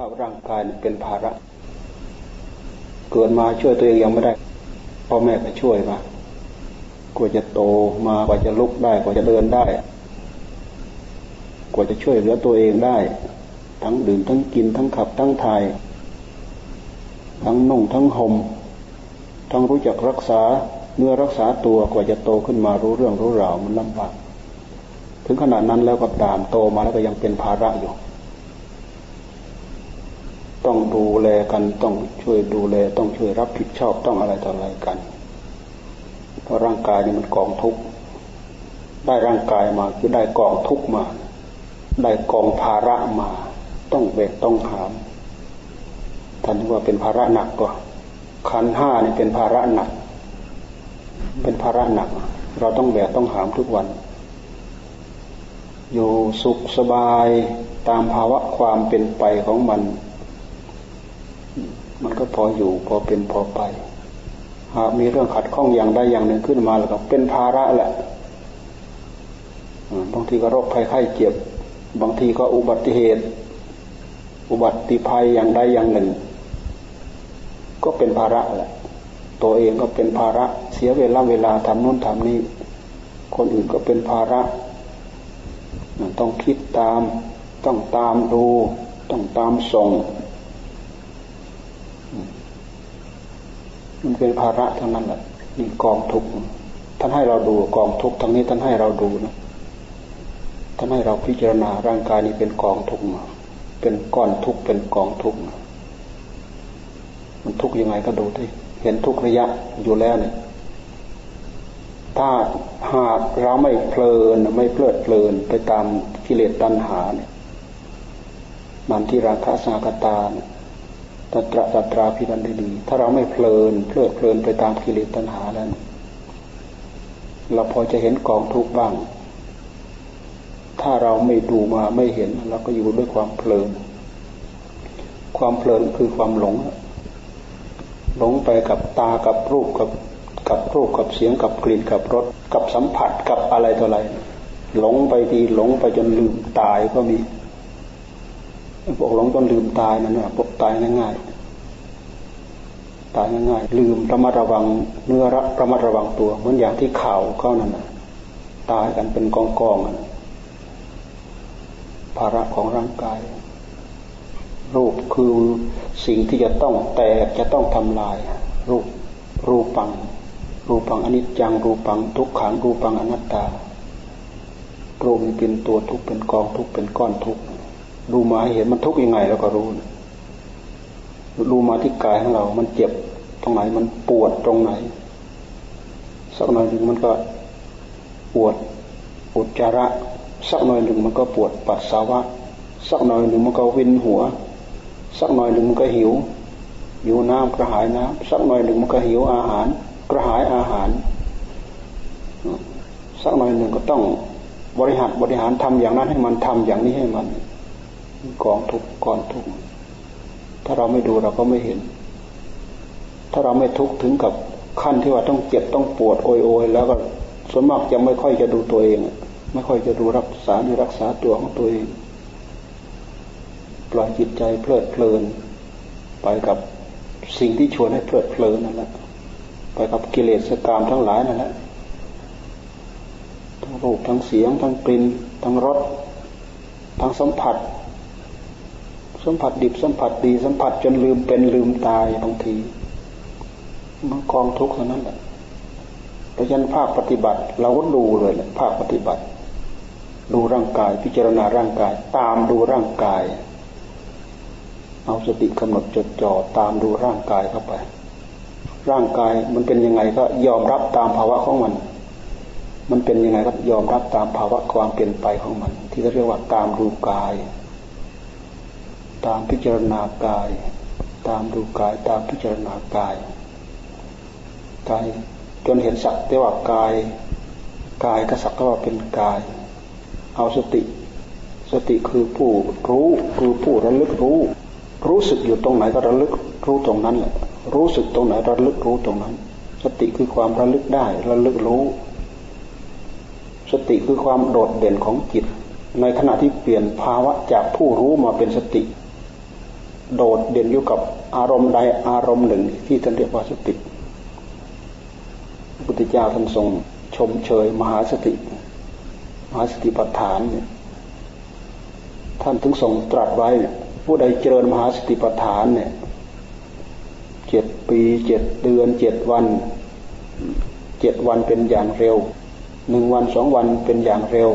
ภาพร่างกายเป็นภาระ เกิดมาช่วยตัวเองยังไม่ได้พ่อแม่ก็ช่วยมากว่าจะโตมากว่าจะลุกได้กว่าจะเดินได้ กว่าจะช่วยเหลือตัวเองได้ ทั้งดื่มทั้งกินทั้งขับทั้งถ่าย ทั้งนุ่งทั้งหม่มทั้งรู้จักรักษาเนื้อรักษาตัวกว่าจะโตขึ้นมารู้เรื่องรู้ราวมันลำบากถึงขนาดนั้นแล้วก็ตามโตมาแล้วก็ยังเป็นภาระอยู่ ต้องดูแลกันต้องช่วยดูแล ต้องช่วยรับผิดชอบต้องอะไรต่ออะไรกัน เพราะร่างกายนี่มันกองทุกข์ได้ร่างกายมาคือได้กองทุกข์มา ได้กองภาระมา ต้องแบกต้องหามท่านว่าเป็นภาระหนักกว่าขันห้านี่เป็นภาระหนัก เป็นภาระหนัก เราต้องแบกต้องหามทุกวัน อยู่สุขสบายตามภาวะความเป็นไปของมัน มันก็พออยู่พอเป็นพอไป หากมีเรื่องขัดข้องอย่างใดอย่างหนึ่งขึ้นมาแล้วก็เป็นภาระแหละบางทีก็โรคภัยไข้เจ็บ บางทีก็อุบัติเหตุ อุบัติภัยอย่างใดอย่างหนึ่ง ก็เป็นภาระแหละ ตัวเองก็เป็นภาระเสียเวลาเวลาทำนู่นทำนี่คนอื่นก็เป็นภาระ ต้องคิดตาม ต้องตามดู ต้องตามส่ง มันเป็นภาระทั้งนั้นแหละนี่กองทุกข์ท่านให้เราดูกองทุกข์ทั้งนี้ท่านให้เราดูนะท่านให้เราพิจารณาร่างกายนี้เป็นกองทุกข์เป็นก้อนทุกข์เป็นกองทุกข์มันทุกข์ยังไงก็ดูที่เห็นทุกระยะอยู่แล้วเนี่ยถ้าหากเราไม่เพลินไม่เพลิดเพลินไปตามกิเลสตัณหาเนี่ยมันที่ราคะสากตาเนี่ย ตัตระตัตราพิรันดีถ้าเราไม่เพลินเพลิดเพลินไปตามกิเลสตัณหาแล้วเราพอจะเห็นกองทุกข์บ้าง ถ้าเราไม่ดูมาไม่เห็นเราก็อยู่ด้วยความเพลิน ความเพลินคือความหลง หลงไปกับตากับรูปกับกับรูปกับเสียงกับกลิ่นกับรสกับสัมผัสกับอะไรต่ออะไร หลงไปทีหลงไปจนลืมตายก็มี พวกหลงจนลืมตายนั่นแหละพวกตายง่ายๆตายง่ายๆลืมระมัดระวังเนื้อระระมัดระวังตัว เหมือนอย่างที่ข่าวเขานั่นนะตายกันเป็นกองกองภาระของร่างกายรูปคือสิ่งที่จะต้องแตกจะต้องทำลาย รูปรูปัง รูปังอนิจจัง รูปังทุกขังรูปังอนัตตารูปเป็นตัวทุกเป็นกองทุกเป็นก้อนทุก ดูมาเห็นมันทุกข์ยังไงแล้วก็รู้ดูมาที่กายของเรา มันเจ็บตรงไหน มันปวดตรงไหน สักหน่อยหนึ่งมันก็ปวดอุจจาระ สักหน่อยหนึ่งมันก็ปวดปัสสาวะ สักหน่อยหนึ่งมันก็วินหัว สักหน่อยหนึ่งมันก็หิว หิวน้ำกระหายน้ำสักหน่อยหนึ่งมันก็หิวอาหาร กระหายอาหาร สักหน่อยหนึ่งก็ต้องบริหารบริหารทำอย่างนั้นให้มันทำอย่างนี้ให้มัน กองทุกกองทุกถ้าเราไม่ดูเราก็ไม่เห็น ถ้าเราไม่ทุกถึงกับขั้นที่ว่าต้องเจ็บต้องปวดโอยโอยแล้วก็ส่วนมากจะไม่ค่อยจะดูตัวเอง ไม่ค่อยจะดูรักษาในรักษาตัวของตัวเอง ปล่อยจิตใจเพลิดเพลิน ไปกับสิ่งที่ชวนให้เพลิดเพลินนั่นแหละไปกับกิเลสกรรมทั้งหลายนั่นแหละทั้งรูปทั้งเสียง ทั้งกลิ่นทั้งรสทั้งสัมผัส สัมผัสดิบสัมผัสดีสัมผัสจนลืมเป็นลืมตายบางทีมันกองทุกข์เท่านั้นแหละเพราะฉะนั้นภาคปฏิบัติ เราก็ดูเลยแหละภาคปฏิบัติ ดูร่างกายพิจารณาร่างกาย ตามดูร่างกาย เอาสติกำหนดจดจ่อตามดูร่างกายเข้าไป ร่างกายมันเป็นยังไงก็ยอมรับตามภาวะของมัน มันเป็นยังไงก็ยอมรับตามภาวะความเปลี่ยนไปของมัน ที่เรียกว่าตามดูกาย ตามพิจารณากาย ตามดูกายตามพิจารณากายกายจนเห็นสักแต่ว่ากายกายก็สักแต่ว่าเป็นกาย เอาสติ สติคือผู้รู้คือผู้ระลึกรู้ รู้สึกอยู่ตรงไหนก็ระลึกรู้ตรงนั้นแหละรู้สึกตรงไหนระลึกรู้ตรงนั้น สติคือความระลึกได้ระลึกรู้ สติคือความโดดเด่นของจิต ในขณะที่เปลี่ยนภาวะจากผู้รู้มาเป็นสติ โดดเด่นอยู่กับอารมณ์ใดอารมณ์หนึ่ง ที่ท่านเรียกว่าสติพุทธเจ้าท่านทรงชมเชยมหาสติ มหาสติปัฏฐานเนี่ยท่านถึงทรงตรัสไว้ ผู้ใดเจริญมหาสติปัฏฐานเนี่ยเจ็ดปีเจ็ดเดือนเจ็ดวันเจ็ดวันเป็นอย่างเร็วหนึ่งวันสองวันเป็นอย่างเร็ว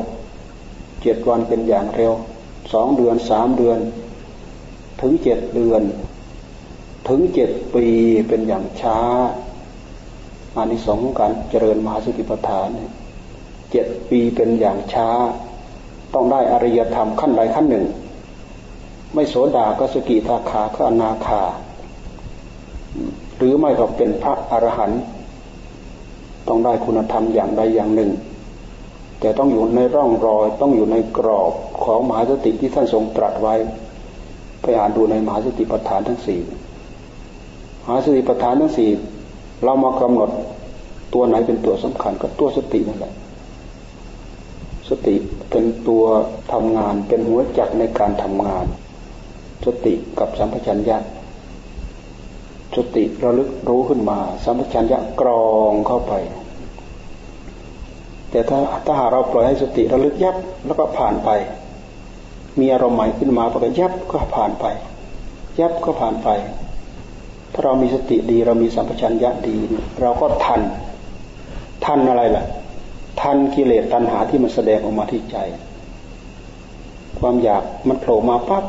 เจ็ดวันเป็นอย่างเร็วสองเดือนสามเดือน ถึงเจ็ดเดือน ถึงเจ็ดปีเป็นอย่างช้าอานิสงส์ของการเจริญมหาสติปัฏฐานเจ็ดปีเป็นอย่างช้า ต้องได้อริยธรรมขั้นใดขั้นหนึ่ง ไม่โสดาก็สกิทาคาก็อนาคา หรือไม่ก็เป็นพระอรหันต์ต้องได้คุณธรรมอย่างใดอย่างหนึ่ง แต่ต้องอยู่ในร่องรอยต้องอยู่ในกรอบของมหาสติที่ท่านทรงตรัสไว้ ไปอ่านดูในมหาสติปัฏฐานทั้งสี่มหาสติปัฏฐานทั้งสี่เรามากำหนดตัวไหนเป็นตัวสำคัญก็ตัวสตินั่นแหละ สติเป็นตัวทำงานเป็นหัวจักในการทำงาน สติกับสัมปชัญญะสติระลึกรู้ขึ้นมา สัมปชัญญะกรองเข้าไป แต่ถ้าถ้าหาเราปล่อยให้สติระลึกยับแล้วก็ผ่านไป มีอารมณ์ใหม่ขึ้นมาปก็ยับก็ผ่านไป ยับก็ผ่านไป ถ้าเรามีสติดี เรามีสัมปชัญญะดี เราก็ทัน ทันอะไรล่ะ ทันกิเลสตัณหาที่มันแสดงออกมาที่ใจ ความอยากมันโผล่มาปั๊บ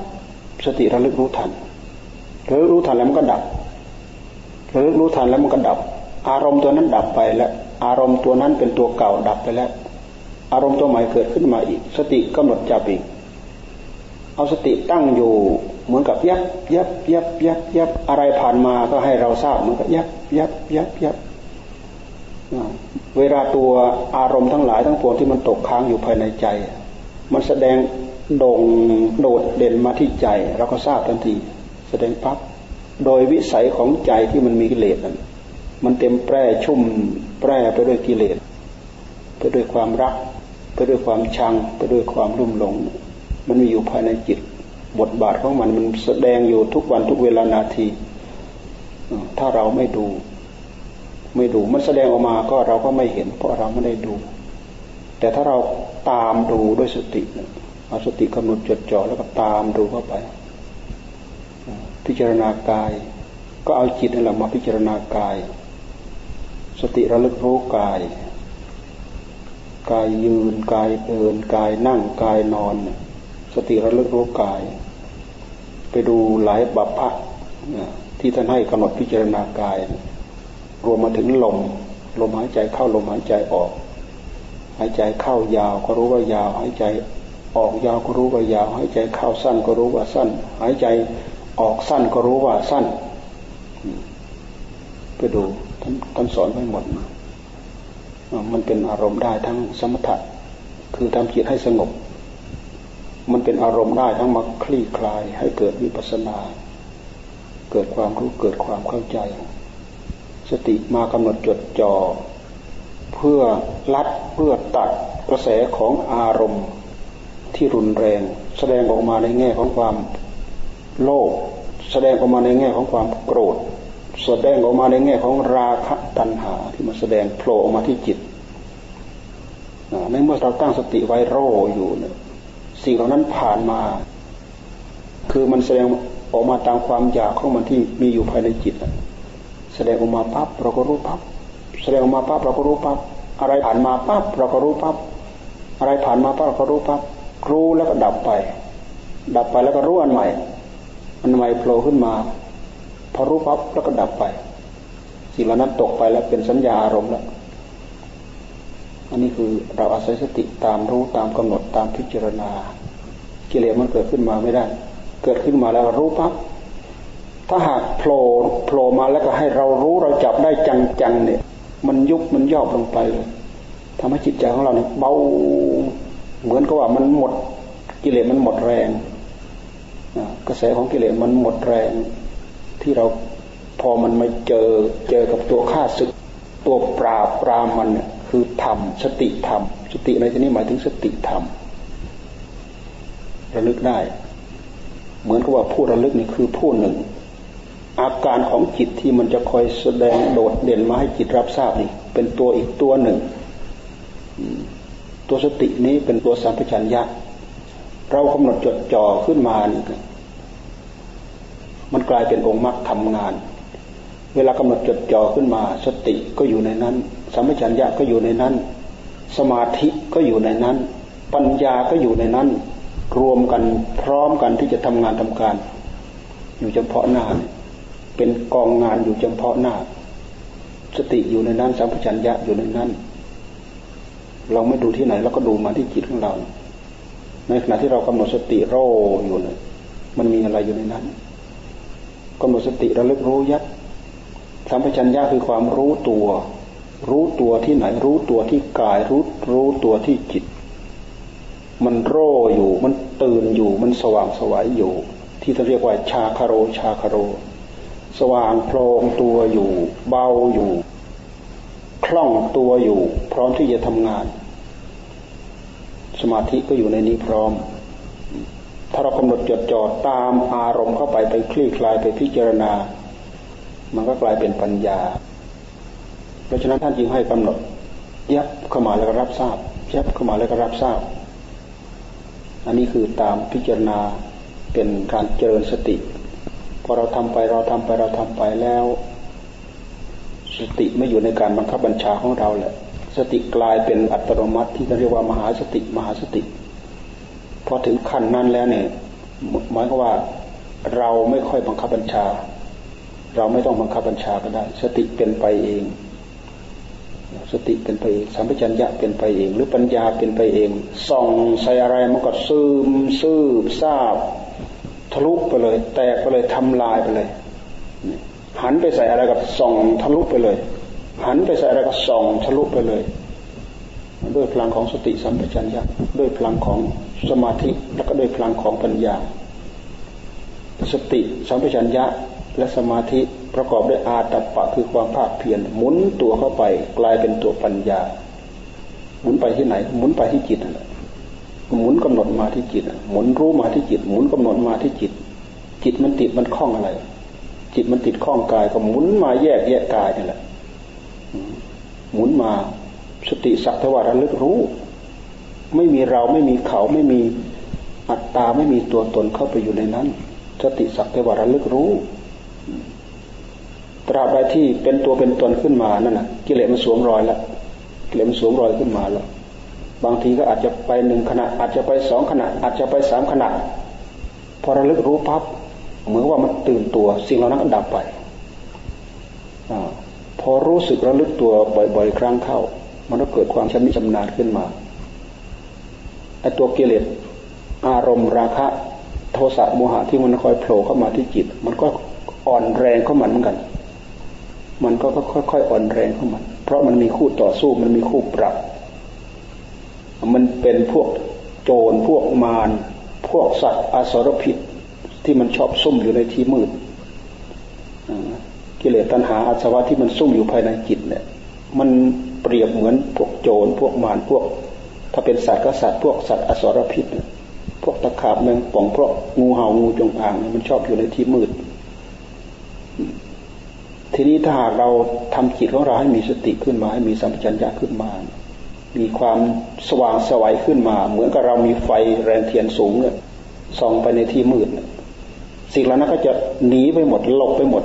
สติระลึกรู้ทันระลึกรู้ทันแล้วมันก็ดับระลึกรู้ทันแล้วมันก็ดับ อารมณ์ตัวนั้นดับไปแล้ว อารมณ์ตัวนั้นเป็นตัวเก่าดับไปแล้ว อารมณ์ตัวใหม่เกิดขึ้นมาอีก สติกำหนดจับอีก เอาสติตั้งอยู่เหมือนกับยับยับยับยับยับอะไรผ่านมาก็ให้เราทราบเหมือนกับยับยับยับยับเวลาตัวอารมณ์ทั้งหลายทั้งปวงที่มันตกค้างอยู่ภายในใจ มันแสดงโด่งโดดเด่นมาที่ใจ เราก็ทราบทันที แสดงปั๊บโดยวิสัยของใจที่มันมีกิเลสนั้นมันเต็มแปร่ชุ่มแปร่ไปด้วยกิเลส ไปด้วยความรัก ไปด้วยความชัง ไปด้วยความรุ่มหลง มันมีอยู่ภายในจิต บทบาทของมันมันแสดงอยู่ทุกวันทุกเวลานาที ถ้าเราไม่ดู ไม่ดูมันแสดงออกมาก็เราก็ไม่เห็น เพราะเราไม่ได้ดู แต่ถ้าเราตามดูด้วยสติเอาสติกำหนดจดจ่อแล้วก็ตามดูเข้าไป พิจารณากาย ก็เอาจิตนั่นแหละมาพิจารณากาย สติระลึกรู้กายกายยืนกายเดินกายนั่งกายนอน สติระลึกรู้กาย ไปดูหลายบัพพะที่ท่านให้กำหนดพิจารณากาย รวมมาถึงลม ลมหายใจเข้าลมหายใจออก หายใจเข้ายาวก็รู้ว่ายาว หายใจออกยาวก็รู้ว่ายาว หายใจเข้าสั้นก็รู้ว่าสั้น หายใจออกสั้นก็รู้ว่าสั้น ไปดูท่านท่านสอนไว้หมดมันเป็นอารมณ์ได้ทั้งสมถะคือทำจิตให้สงบ มันเป็นอารมณ์ได้ทั้งมาคลี่คลายให้เกิดวิปัสนา เกิดความรู้เกิดความเข้าใจ สติมากำหนดจดจ่อเพื่อลัดเพื่อตัดกระแสของอารมณ์ที่รุนแรง แสดงออกมาในแง่ของความโลภแสดงออกมาในแง่ของความโกรธ แสดงออกมาในแง่ของราคะตัณหาที่มาแสดงโผล่ออกมาที่จิตในเมื่อเราตั้งสติไว้รออยู่เนี่ย สิ่งเหล่านั้นผ่านมา คือมันแสดงออกมาตามความอยากของมันที่มีอยู่ภายในจิตแสดงออกมาปั๊บเราก็รู้ปั๊บแสดงออกมาปั๊บเราก็รู้ปั๊บอะไรผ่านมาปั๊บเราก็รู้ปั๊บอะไรผ่านมาปั๊บเราก็รู้ปั๊บรู้แล้วก็ดับไป ดับไปแล้วก็รู้อันใหม่มันใหม่โผล่ขึ้นมา พอรู้ปั๊บแล้วก็ดับไปสิ่งเหล่านั้นตกไปแล้วเป็นสัญญาอารมณ์แล้ว อันนี้คือเราอาศัยสติตามรู้ตามกำหนดตามพิจารณา กิเลสมันเกิดขึ้นมาไม่ได้ เกิดขึ้นมาแล้วรู้ปั๊บถ้าหากโผล่โผล่มาแล้วก็ให้เรารู้เราจับได้จังๆเนี่ย มันยุบมันย่อลงไปเลยทำให้จิตใจของเราเนี่ยเบาเหมือนกับว่ามันหมดกิเลสมันหมดแรงกระแสของกิเลสมันหมดแรง ที่เราพอมันมาเจอเจอกับตัวข้าศึก ตัวปราบปรามมันเนี่ย คือธรรมสติธรรมสติในที่นี้หมายถึงสติธรรมระลึกได้ เหมือนกับว่าผู้ระลึกนี่คือผู้หนึ่ง อาการของจิตที่มันจะคอยแสดงโดดเด่นมาให้จิตรับทราบนี่เป็นตัวอีกตัวหนึ่ง ตัวสตินี้เป็นตัวสัมปชัญญะเรากำหนดจดจ่อขึ้นมานี่มันกลายเป็นองค์มรรคทำงาน เวลากำหนดจดจ่อขึ้นมา สติก็อยู่ในนั้น สัมปชัญญะก็อยู่ในนั้น สมาธิก็อยู่ในนั้น ปัญญาก็อยู่ในนั้น รวมกันพร้อมกันที่จะทำงานทำการ อยู่เฉพาะหน้า เป็นกองงานอยู่เฉพาะหน้า สติอยู่ในนั้น สัมปชัญญะอยู่ในนั้น เราไม่ดูที่ไหนเราก็ดูมาที่จิตของเรา ในขณะที่เรากำหนดสติโรอยู่เนี่ยมันมีอะไรอยู่ในนั้นกำหนดสติระลึกรู้ยัดสัมปชัญญะคือความรู้ตัว รู้ตัวที่ไหน รู้ตัวที่กาย รู้รู้ตัวที่จิต มันโร่อยู่ มันตื่นอยู่ มันสว่างสวายอยู่ ที่เขาเรียกว่าชาคาโรชาคาโร สว่างโพลงตัวอยู่ เบาอยู่ คล่องตัวอยู่ พร้อมที่จะทำงาน สมาธิก็อยู่ในนี้พร้อม ถ้าเรากำหนดจดจ่อตามอารมณ์เข้าไปไปคลี่คลายไปพิจารณา มันก็กลายเป็นปัญญา ราะฉะนั้นท่านจึงให้กำหนดยับเข้ามาแล้วก็รับทราบยับเข้ามาแล้วก็รับทราบ อันนี้คือตามพิจารณาเป็นการเจริญสติ พอเราทำไปเราทำไปเราทำไปแล้ว สติไม่อยู่ในการบังคับบัญชาของเราแหละ สติกลายเป็นอัตโนมัติที่เรียกว่ามหาสติมหาสติ พอถึงขั้นนั้นแล้วเนี่ยหมายก็ว่าเราไม่ค่อยบังคับบัญชา เราไม่ต้องบังคับบัญชาก็ได้ สติเป็นไปเอง สติเป็นไปเองสัมปชัญญะเป็นไปเอง หรือปัญญาเป็นไปเองส่องใส่อะไรมันก็ซึมซืบทราบ ทะลุไปเลย แตกไปเลยทำลายไปเลยหันไปใส่อะไรกับส่องทะลุไปเลย หันไปใส่อะไรกับส่องทะลุไปเลย ด้วยพลังของสติสัมปชัญญะด้วยพลังของสมาธิแล้วก็ด้วยพลังของปัญญา สติสัมปชัญญะและสมาธิ ประกอบด้วยอาตปะคือความภาคเพียรหมุนตัวเข้าไปกลายเป็นตัวปัญญา หมุนไปที่ไหน หมุนไปที่จิตนั่นแหละหมุนกำหนดมาที่จิตหมุนรู้มาที่จิต หมุนกำหนดมาที่จิต จิตมันติดมันคล้องอะไร จิตมันติดคล้องกายก็หมุนมาแยกแยกกายนี่แหละหมุนมาสติสักทวาระลึกรู้ ไม่มีเราไม่มีเขาไม่มีอัตตาไม่มีตัวตนเข้าไปอยู่ในนั้น สติสักทวาระลึกรู้ ราบใดที่เป็นตัวเป็นตนขึ้นมานั่นน่ะกิเลสมันสวมรอยแล้วกิเลสมันสวมรอยขึ้นมาแล้วบางทีก็อาจจะไปหนึ่งขณะ อาจจะไปสองขณะ อาจจะไปสามขณะ พอระลึกรู้ปั๊บเหมือนว่ามันตื่นตัว สิ่งเหล่านั้นก็ดับไปอพอรู้สึกระลึกตัวบ่อย ๆ ครั้งเข้า มันก็เกิดความชำนิชำนาญขึ้นมาไอ้ตัวกิเลสอารมณ์ราคะ โทสะโมหะที่มันคอยโผล่เข้ามาที่จิต มันก็อ่อนแรงเข้ามันเหมือนกัน มันก็ค่อยๆอ่อนแรงเข้ามัน เพราะมันมีคู่ต่อสู้มันมีคู่ปรับ มันเป็นพวกโจรพวกมารพวกสัตว์อสรพิษที่มันชอบซุ่มอยู่ในที่มืดกิเลสตัณหาอาสวะที่มันซุ่มอยู่ภายในจิตเนี่ย มันเปรียบเหมือนพวกโจรพวกมารพวก ถ้าเป็นสัตว์ก็สัตว์พวกสัตว์อสรพิษพวกตะขาบแมงป่องพวกงูเห่างูจงอาง มันชอบอยู่ในที่มืด ทีนี้ถ้าหากเราทำจิตของเราให้มีสติขึ้นมา ให้มีสัมปชัญญะขึ้นมา มีความสว่างสวัยขึ้นมา เหมือนกับเรามีไฟแรงเทียนสูงเนี่ยส่องไปในที่มืดสิ่งเหล่านั้นก็จะหนีไปหมดหลบไปหมด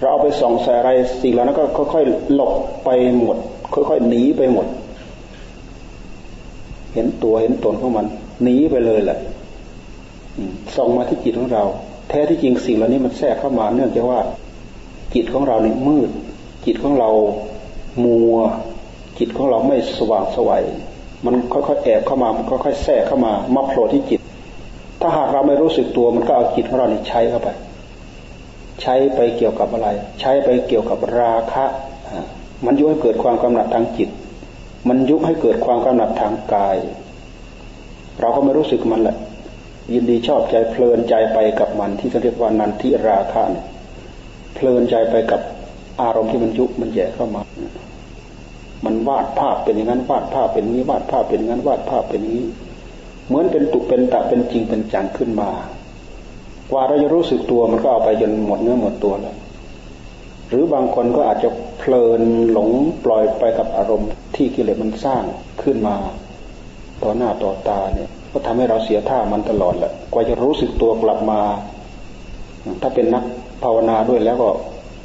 เราเอาไปส่องใส่อะไรสิ่งเหล่านั้นก็ค่อยๆหลบไปหมด ค่อยๆหนีไปหมด เห็นตัวเห็นตนของมันหนีไปเลยแหละส่องมาที่จิตของเรา แท้ที่จริงสิ่งเหล่านี้มันแทรกเข้ามาเนื่องจากว่า จิตของเราเนี่ยมืด จิตของเรามัว จิตของเราไม่สว่างสวัยมันค่อยๆแอบเข้ามามันค่อยๆแทรกเข้ามามาโผล่ที่จิต ถ้าหากเราไม่รู้สึกตัวมันก็เอาจิตของเราเนี่ใช้เข้าไป ใช้ไปเกี่ยวกับอะไร ใช้ไปเกี่ยวกับราคะมันยุให้เกิดความกำหนัดทางจิต มันยุให้เกิดความกำหนัดทางกาย เราก็ไม่รู้สึกมันแหละ ยินดีชอบใจเพลินใจไปกับมันที่เรียกว่านันทิราคะเนี่ย เพลินใจไปกับอารมณ์ที่มันยุบมันแย่เข้ามา มันวาดภาพเป็นอย่างนั้นวาดภาพเป็นนี้วาดภาพเป็นงนั้นวาดภาพเป็นนี้ เหมือนเป็นตุเป็นตะเป็นจริงเป็นจังขึ้นมา กว่าเราจะรู้สึกตัวมันก็เอาไปจนหมดเนื้อหมดตัวแล้ว หรือบางคนก็อาจจะเพลินหลงปล่อยไปกับอารมณ์ที่กิเลสมันสร้างขึ้นมาต่อหน้าต่อตาเนี่ย ก็ทำให้เราเสียท่ามันตลอดแหละ กว่าจะรู้สึกตัวกลับมา ถ้าเป็นนัก ภาวนาด้วยแล้วก็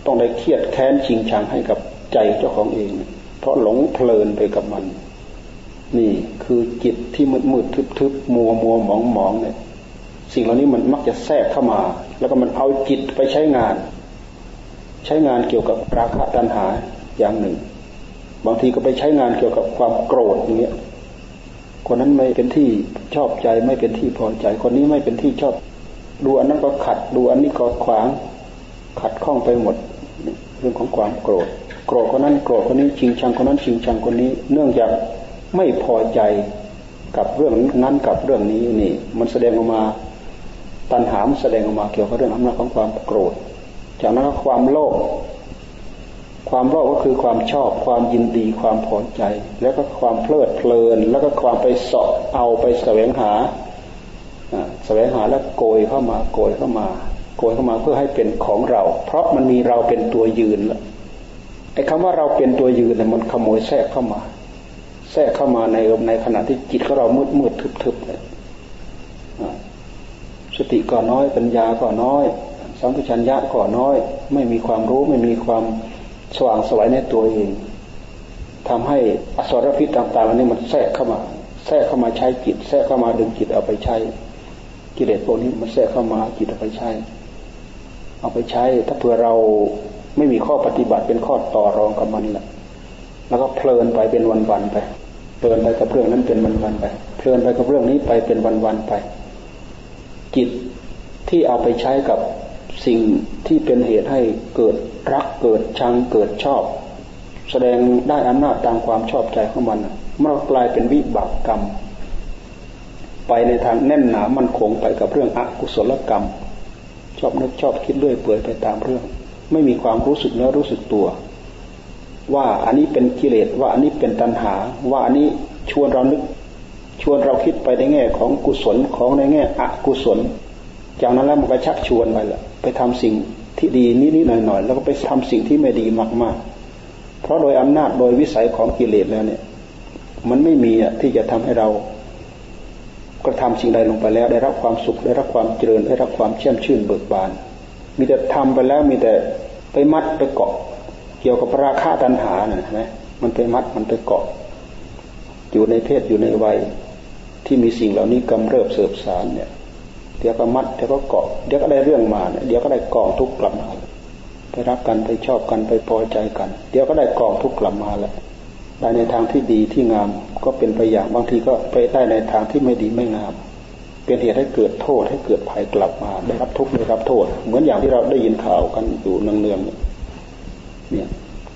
ต้องได้เครียดแค้นชิงชังให้กับใจเจ้าของเอง เพราะหลงเพลินไปกับมัน นี่คือจิตที่มืดมืดทึบทึบมัวมัวหมองหมองเนี่ยสิ่งเหล่านี้มันมักจะแทรกเข้ามา แล้วก็มันเอาจิตไปใช้งาน ใช้งานเกี่ยวกับราคะตัณหาอย่างหนึ่ง บางทีก็ไปใช้งานเกี่ยวกับความโกรธอย่างเงี้ยคนนั้นไม่เป็นที่ชอบใจไม่เป็นที่พอใจ คนนี้ไม่เป็นที่ชอบ ดูอันนั้นก็ขัด ดูอันนี้ก็ขวาง ขัดข้องไปหมด เรื่องของความโกรธ โกรธคนนั้นโกรธคนนี้ชิงชังคนนั้นชิงชังคนนี้ เนื่องจากไม่พอใจกับเรื่องนั้นกับเรื่องนี้นี่ มันแสดงออกมาตัณหามแสดงออกมาเกี่ยวกับเรื่องอำนาจของความโกรธ จากนั้นความโลภความโลภก็คือความชอบความยินดีความพอใจ แล้วก็ความเพลิดเพลิน แล้วก็ความไปเสาะเอาไปแสวงหาแสวงหาแล้วโกยเข้ามาโกยเข้ามา โกยเข้ามาเพื่อให้เป็นของเรา เพราะมันมีเราเป็นตัวยืนแล้วไอ้คำว่าเราเป็นตัวยืนเนี่ยมันขโมยแทรกเข้ามา แทรกเข้ามาในในขณะที่จิตของเรามืดมืดทึบทึบเลยสติก็น้อยปัญญาก็น้อยสัมผัสัญญะก็น้อย ไม่มีความรู้ไม่มีความสว่างสวยในตัวเองทำให้อสรพิษต่างๆเหล่านี้มันแทรกเข้ามา แทรกเข้ามาใช้จิต แทรกเข้ามาดึงจิตเอาไปใช้กิเลสพวกนี้มันแทรกเข้ามาจิตเอาไปใช้ เอาไปใช้ ถ้าเผื่อเราไม่มีข้อปฏิบัติเป็นข้อต่อรองกับมันแหละแล้วก็เพลินไปเป็นวันๆไปเพลินไปกับเรื่องนั้นเป็นวันๆไป เพลินไปกับเรื่องนี้ไปเป็นวันๆไป จิตที่เอาไปใช้กับสิ่งที่เป็นเหตุให้เกิดรักเกิดชังเกิดชอบ แสดงได้อำนาจตามความชอบใจของมันมันกลายเป็นวิบากกรรม ไปในทางแน่นหนามันคงไปกับเรื่องอกุศลกรรม ชอบนึกชอบคิดเรื่อยเปื่อยไปตามเรื่อง ไม่มีความรู้สึกเนื้อรู้สึกตัว ว่าอันนี้เป็นกิเลสว่าอันนี้เป็นตัณหา ว่าอันนี้ชวนเรานึก ชวนเราคิดไปในแง่ของกุศลของในแง่อกุศล จากนั้นแล้วมันก็ชักชวนไปละไปทำสิ่งที่ดีนิดๆหน่อยๆแล้วก็ไปทำสิ่งที่ไม่ดีมากๆ เพราะโดยอำนาจโดยวิสัยของกิเลสแล้วเนี่ย มันไม่มีอะที่จะทำให้เรา กระทำสิ่งใดลงไปแล้ว ได้รับความสุขได้รับความเจริญได้รับความเชื่อมชื่นเบิกบาน มีแต่ทำไปแล้วมีแต่ไปมัดไปเกาะ เกี่ยวกับราคะตัณหาเนี่ยมมันไปมัดมันไปเกาะ อยู่ในเพศอยู่ในวัยที่มีสิ่งเหล่านี้กำเริบเสบสารเนี่ยเดี๋ยวก็มัดเดี๋ยวก็เกาะเดี๋ยวก็ได้เรื่องมาเนี่ยเดี๋ยวก็ได้กองทุกข์กลับมาไปรักกันไปชอบกันไปพอใจกัน เดี๋ยวก็ได้กองทุกข์กลับมาแล้ว ได้ในทางที่ดีที่งามก็เป็นไปอย่างบางทีก็ไปได้ในทางที่ไม่ดีไม่งาม เป็นเหตุให้เกิดโทษให้เกิดภัยกลับมา ได้รับทุกข์ได้รับโทษ เหมือนอย่างที่เราได้ยินข่าวกันอยู่เนืองๆเนี่ย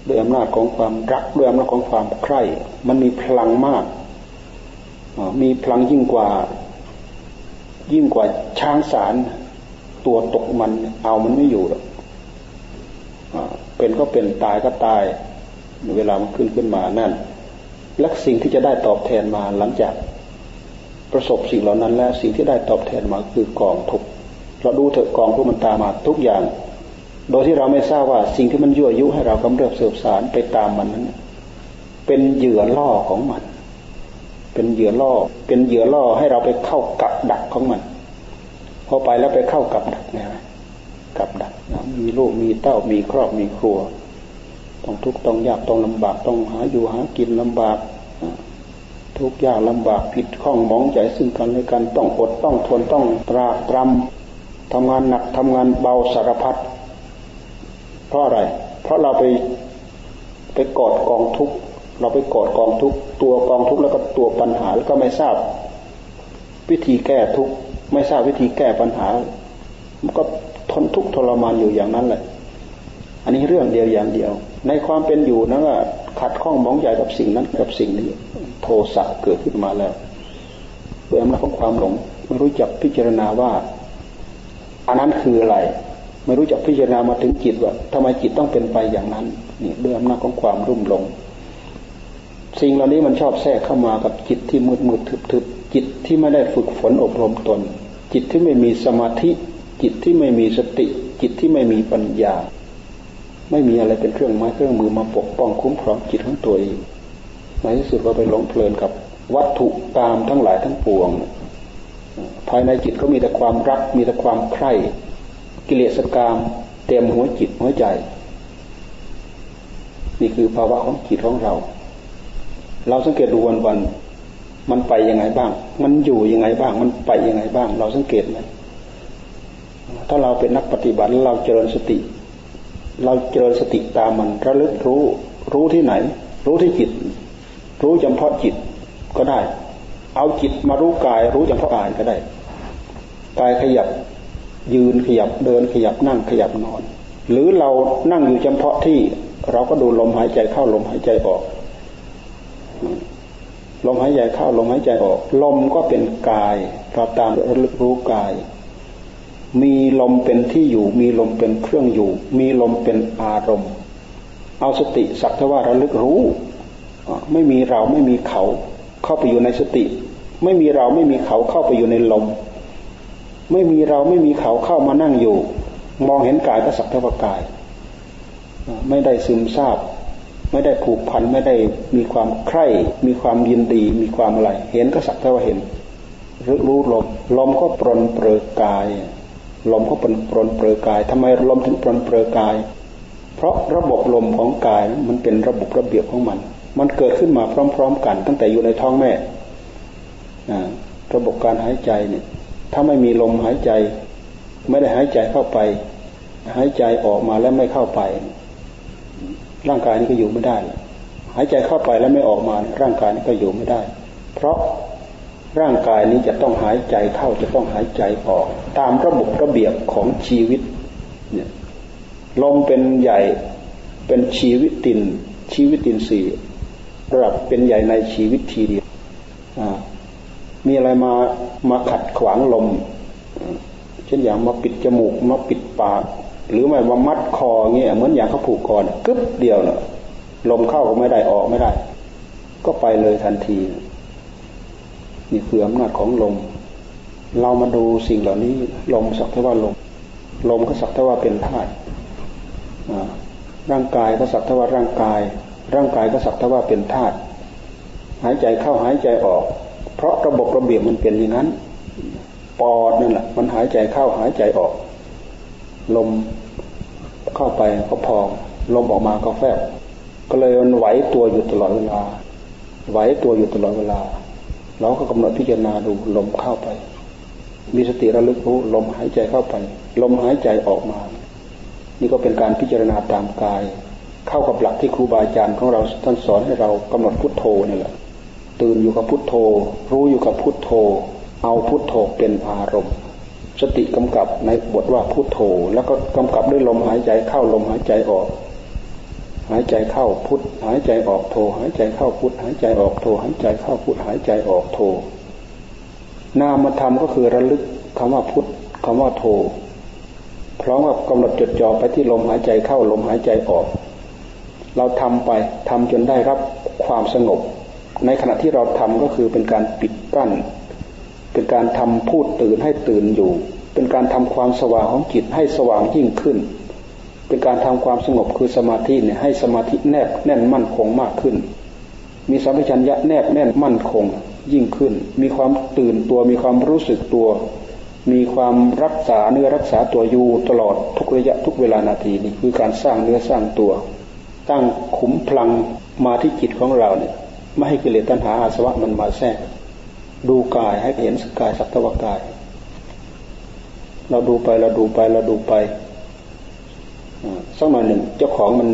ด้วยอำนาจของความรักด้วยอำนาจของความใคร่ มันมีพลังมาก มีพลังยิ่งกว่า ยิ่งกว่าช้างสาร ตัวตกมันเอามันไม่อยู่หรอกเป็นก็เป็นตายก็ตาย เวลามันขึ้นขึ้นมานั่นและสิ่งที่จะได้ตอบแทนมาหลังจากประสบสิ่งเหล่านั้นแล้วสิ่งที่ได้ตอบแทนมาคือกองทุกเราดูเถอะกองทุกมันตามมาทุกอย่าง โดยที่เราไม่ทราบว่าสิ่งที่มันยั่วยุให้เรากำเริบเสืบสารไปตามมันนั้น เป็นเหยื่อล่อของมัน เป็นเหยื่อล่อ เป็นเหยื่อล่อให้เราไปเข้ากับดักของมันพอไปแล้วไปเข้ากับดักนะกับดักมีลูกมีเต้ามีครอบมีครัว ต้องทุกข์ต้องยากต้องลำบากต้องหาอยู่หากินลำบากทุกข์ยากลำบากผิดข้องมองใจซึ่งกันและกันต้องอดต้องทนต้องตรากตรำทำงานหนักทำงานเบาสารพัดเพราะอะไร เพราะเราไปไปกอดกองทุกข์เราไปกอดกองทุกข์ตัวกองทุกข์แล้วก็ตัวปัญหาแล้วก็ไม่ทราบ วิธีแก้ทุกข์ไม่ทราบวิธีแก้ปัญหา มันก็ทนทุกข์ทรมานอยู่อย่างนั้นแหละ อันนี้เรื่องเดียวอย่างเดียว ในความเป็นอยู่นั้นว่าขัดข้องมองใหญ่กับสิ่งนั้นกับสิ่งนี้ โทสะเกิดขึ้นมาแล้วด้วยอำนาจของความหลงไม่รู้จักพิจารณาว่า อันนั้นคืออะไร ไม่รู้จักพิจารณามาถึงจิตว่าทำไมจิตต้องเป็นไปอย่างนั้นนี่ด้วยอำนาจของความรุ่มหลง สิ่งเหล่านี้มันชอบแทรกเข้ามากับจิตที่มืดมืดทึบทึบจิตที่ไม่ได้ฝึกฝนอบรมตน จิตที่ไม่มีสมาธิ จิตที่ไม่มีสติ จิตที่ไม่มีปัญญา ไม่มีอะไรเป็นเครื่องไม้เครื่องมือมาปกป้องคุ้มครองจิตของตัวเองในที่สุดก็ไปหลงเพลินกับวัตถุตามทั้งหลายทั้งปวง ภายในจิตก็มีแต่ความรัก มีแต่ความใคร่กิเลสกรรมเต็มหัวจิตหัวใจ นี่คือภาวะของจิตของเรา เราสังเกตดูวันวันมันไปยังไงบ้าง มันอยู่ยังไงบ้าง มันไปยังไงบ้าง เราสังเกตไหมถ้าเราเป็นนักปฏิบัติเราเจริญสติ เราเจริญสติตามมันระลึกรู้รู้ที่ไหน รู้ที่จิต รู้เฉพาะจิตก็ได้ เอาจิตมารู้กาย รู้เฉพาะกายก็ได้กายขยับยืนขยับเดินขยับนั่งขยับนอน หรือเรานั่งอยู่เฉพาะที่เราก็ดูลมหายใจเข้าลมหายใจออก ลมหายใจเข้าลมหายใจออก ลมก็เป็นกายเราตามระลึกรู้กาย มีลมเป็นที่อยู่ มีลมเป็นเครื่องอยู่ มีลมเป็นอารมณ์ เอาสติสักทว่าระลึกรู้ ไม่มีเราไม่มีเขาเข้าไปอยู่ในสติ ไม่มีเราไม่มีเขาเข้าไปอยู่ในลม ไม่มีเราไม่มีเขาเข้ามานั่งอยู่ มองเห็นกายก็สักทว่ากาย ไม่ได้ซึมซาบ ไม่ได้ผูกพันไม่ได้มีความใคร่ มีความยินดี มีความอะไร เห็นก็สักแต่ว่าเห็นรู้ลมลมก็ปรนเปลือกาย ลมก็ปรนปรนเปลือกายทำไมลมถึงปรนเปลือกาย เพราะระบบลมของกายมันเป็นระบบระเบียบของมัน มันเกิดขึ้นมาพร้อม ๆ กัน ตั้งแต่อยู่ในท้องแม่ระบบการหายใจเนี่ย ถ้าไม่มีลมหายใจ ไม่ได้หายใจเข้าไป หายใจออกมาแล้วไม่เข้าไป ร่างกายนี้ก็อยู่ไม่ได้ หายใจเข้าไปแล้วไม่ออกมา ร่างกายนี้ก็อยู่ไม่ได้ เพราะ ร่างกายนี้จะต้องหายใจเข้าจะต้องหายใจออก ตามระบบระเบียบของชีวิตเนี่ยลมเป็นใหญ่เป็นชีวิตติน ชีวิตตินสี่ระดับเป็นใหญ่ในชีวิตทีเดียวมีอะไรมามาขัดขวางลม เช่นอย่างมาปิดจมูกมาปิดปาก หรือไม่ว่ามัดคอเงี้ยเหมือนอย่างเขาผูกคอกึ๊บเดียวเนะลมเข้าก็ไม่ได้ออกไม่ได้ ก็ไปเลยทันทีนี่ คืออำนาจของลม เรามาดูสิ่งเหล่านี้ ลมสักเท่ว่าลม ลมก็สักเท่ว่าเป็นธาตุร่างกายก็สักเท่ว่าร่างกาย ร่างกายก็สักเท่ว่าเป็นธาตุหายใจเข้าหายใจออก เพราะระบบระเบียบมันเป็นอย่างนั้น ปอดนั่นแหละมันหายใจเข้าหายใจออก ลมเข้าไปก็พอง ลมออกมาก็แฟบก็เลยมันไหวตัวอยู่ตลอดเวลา ไหวตัวอยู่ตลอดเวลา เราก็กำหนดพิจารณาดูลมเข้าไป มีสติระลึกรู้ลมหายใจเข้าไป ลมหายใจออกมา นี่ก็เป็นการพิจารณาตามกาย เข้ากับหลักที่ครูบาอาจารย์ของเราท่านสอนให้เรากำหนดพุทโธนี่แหละ ตื่นอยู่กับพุทโธ รู้อยู่กับพุทโธ เอาพุทโธเป็นอารมณ์ สติกำกับในบทว่าพุทโธ แล้วก็กำกับด้วยลมหายใจเข้าลมหายใจออก หายใจเข้าพุทหายใจออกโธหายใจเข้าพุทหายใจออกโธหายใจเข้าพุทหายใจออกโธนามธรรมก็คือระลึกคำว่าพุทคำว่าโธพร้อมกับกำหนดจดจ่อไปที่ลมหายใจเข้าลมหายใจออก เราทำไปทำจนได้รับความสงบ ในขณะที่เราทำก็คือเป็นการปิดกั้น เป็นการทำพูดตื่นให้ตื่นอยู่ เป็นการทำความสว่างของจิตให้สว่างยิ่งขึ้น เป็นการทำความสงบคือสมาธิเนี่ยให้สมาธิแนบแน่นมั่นคงมากขึ้น มีสัมผัสัญญะแนบแน่นมั่นคงยิ่งขึ้น มีความตื่นตัวมีความรู้สึกตัว มีความรักษาเนื้อรักษาตัวอยู่ตลอดทุกระยะทุกเวลานาทีนี่คือการสร้างเนื้อสร้างตัว ตั้งขุมพลังมาที่จิตของเราเนี่ยไม่ให้กิเลสตัณหาอาสวะมันมาแทรกดูกายให้เห็นสกายสัตวกาย เราดูไปเราดูไปเราดูไป สักหน่อยหนึ่งเจ้าของมัน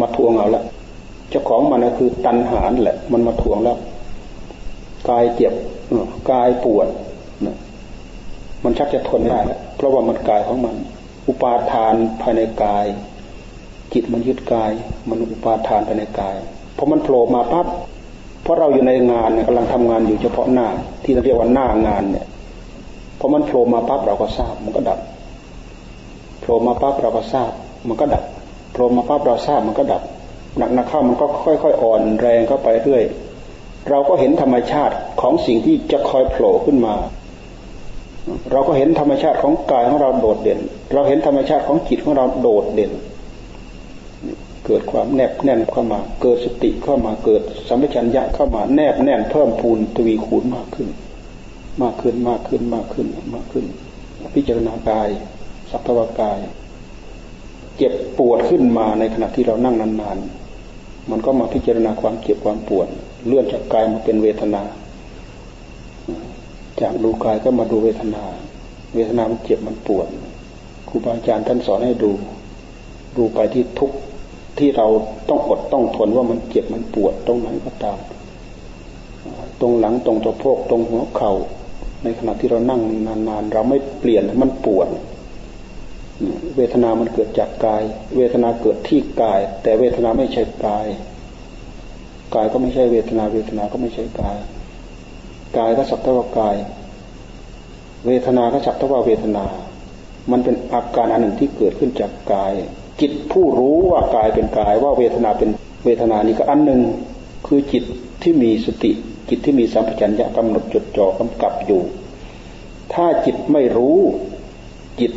มาทวงเอาละเจ้าของมันก็คือตันหานแหละ มันมาทวงแล้วกายเจ็บกายปวดมันชักจะทนไม่ได้แล้วเพราะว่ามันกายของมัน อุปาทานภายในกาย จิตมันยึดกาย มันอุปาทานภายในกายพอมันโผล่มาปั๊บเพราะเราอยู่ในงานเนี่ยกำลังทำงานอยู่เฉพาะหน้า ที่เราเรียกว่าหน้างานเนี่ยพอมันโผล่มาปั๊บเราก็ทราบมันก็ดับโผล่มาปั๊บเราก็ทราบ มันก็ดับโผล่มาปั๊บเราทราบมันก็ดับหนักหนักเข้ามันก็ค่อยๆอ่อนแรงเข้าไปเรื่อย เราก็เห็นธรรมชาติของสิ่งที่จะคอยโผล่ขึ้นมา เราก็เห็นธรรมชาติของกายของเราโดดเด่น เราเห็นธรรมชาติของจิตของเราโดดเด่น เกิดความแนบแน่นเข้ามา เกิดสติเข้ามาเกิดสัมปชัญญะเข้ามาแนบแน่นเพิ่มพูนทวีคูณมากขึ้น มากขึ้นมากขึ้นมากขึ้นมากขึ้น พิจารณากายสัพพวากาย เจ็บปวดขึ้นมาในขณะที่เรานั่งนานๆ มันก็มาพิจารณาความเจ็บความปวด เลื่อนจากกายมาเป็นเวทนา จากดูกายก็มาดูเวทนา เวทนามันเจ็บมันปวดครูบาอาจารย์ท่านสอนให้ดู ดูไปที่ทุกที่เราต้องอดต้องทนว่ามันเจ็บมันปวดตรงไหนก็ตาม ตรงหลังตรงตัวโพกตรงหัวเข่า ในขณะที่เรานั่งนานๆ เราไม่เปลี่ยนมันปวด เวทนามันเกิดจากกาย เวทนาเกิดที่กาย แต่เวทนาไม่ใช่กาย กายก็ไม่ใช่เวทนา เวทนาก็ไม่ใช่กาย กายก็สักแต่ว่ากาย เวทนาก็สักแต่ว่าเวทนา มันเป็นอาการอันหนึ่งที่เกิดขึ้นจากกาย จิตผู้รู้ว่ากายเป็นกาย ว่าเวทนาเป็นเวทนานี่ก็อันหนึ่งคือจิตที่มีสติ จิตที่มีสัมผัสัญญะกำหนดจดจ่อกำกับอยู่ ถ้าจิตไม่รู้จิต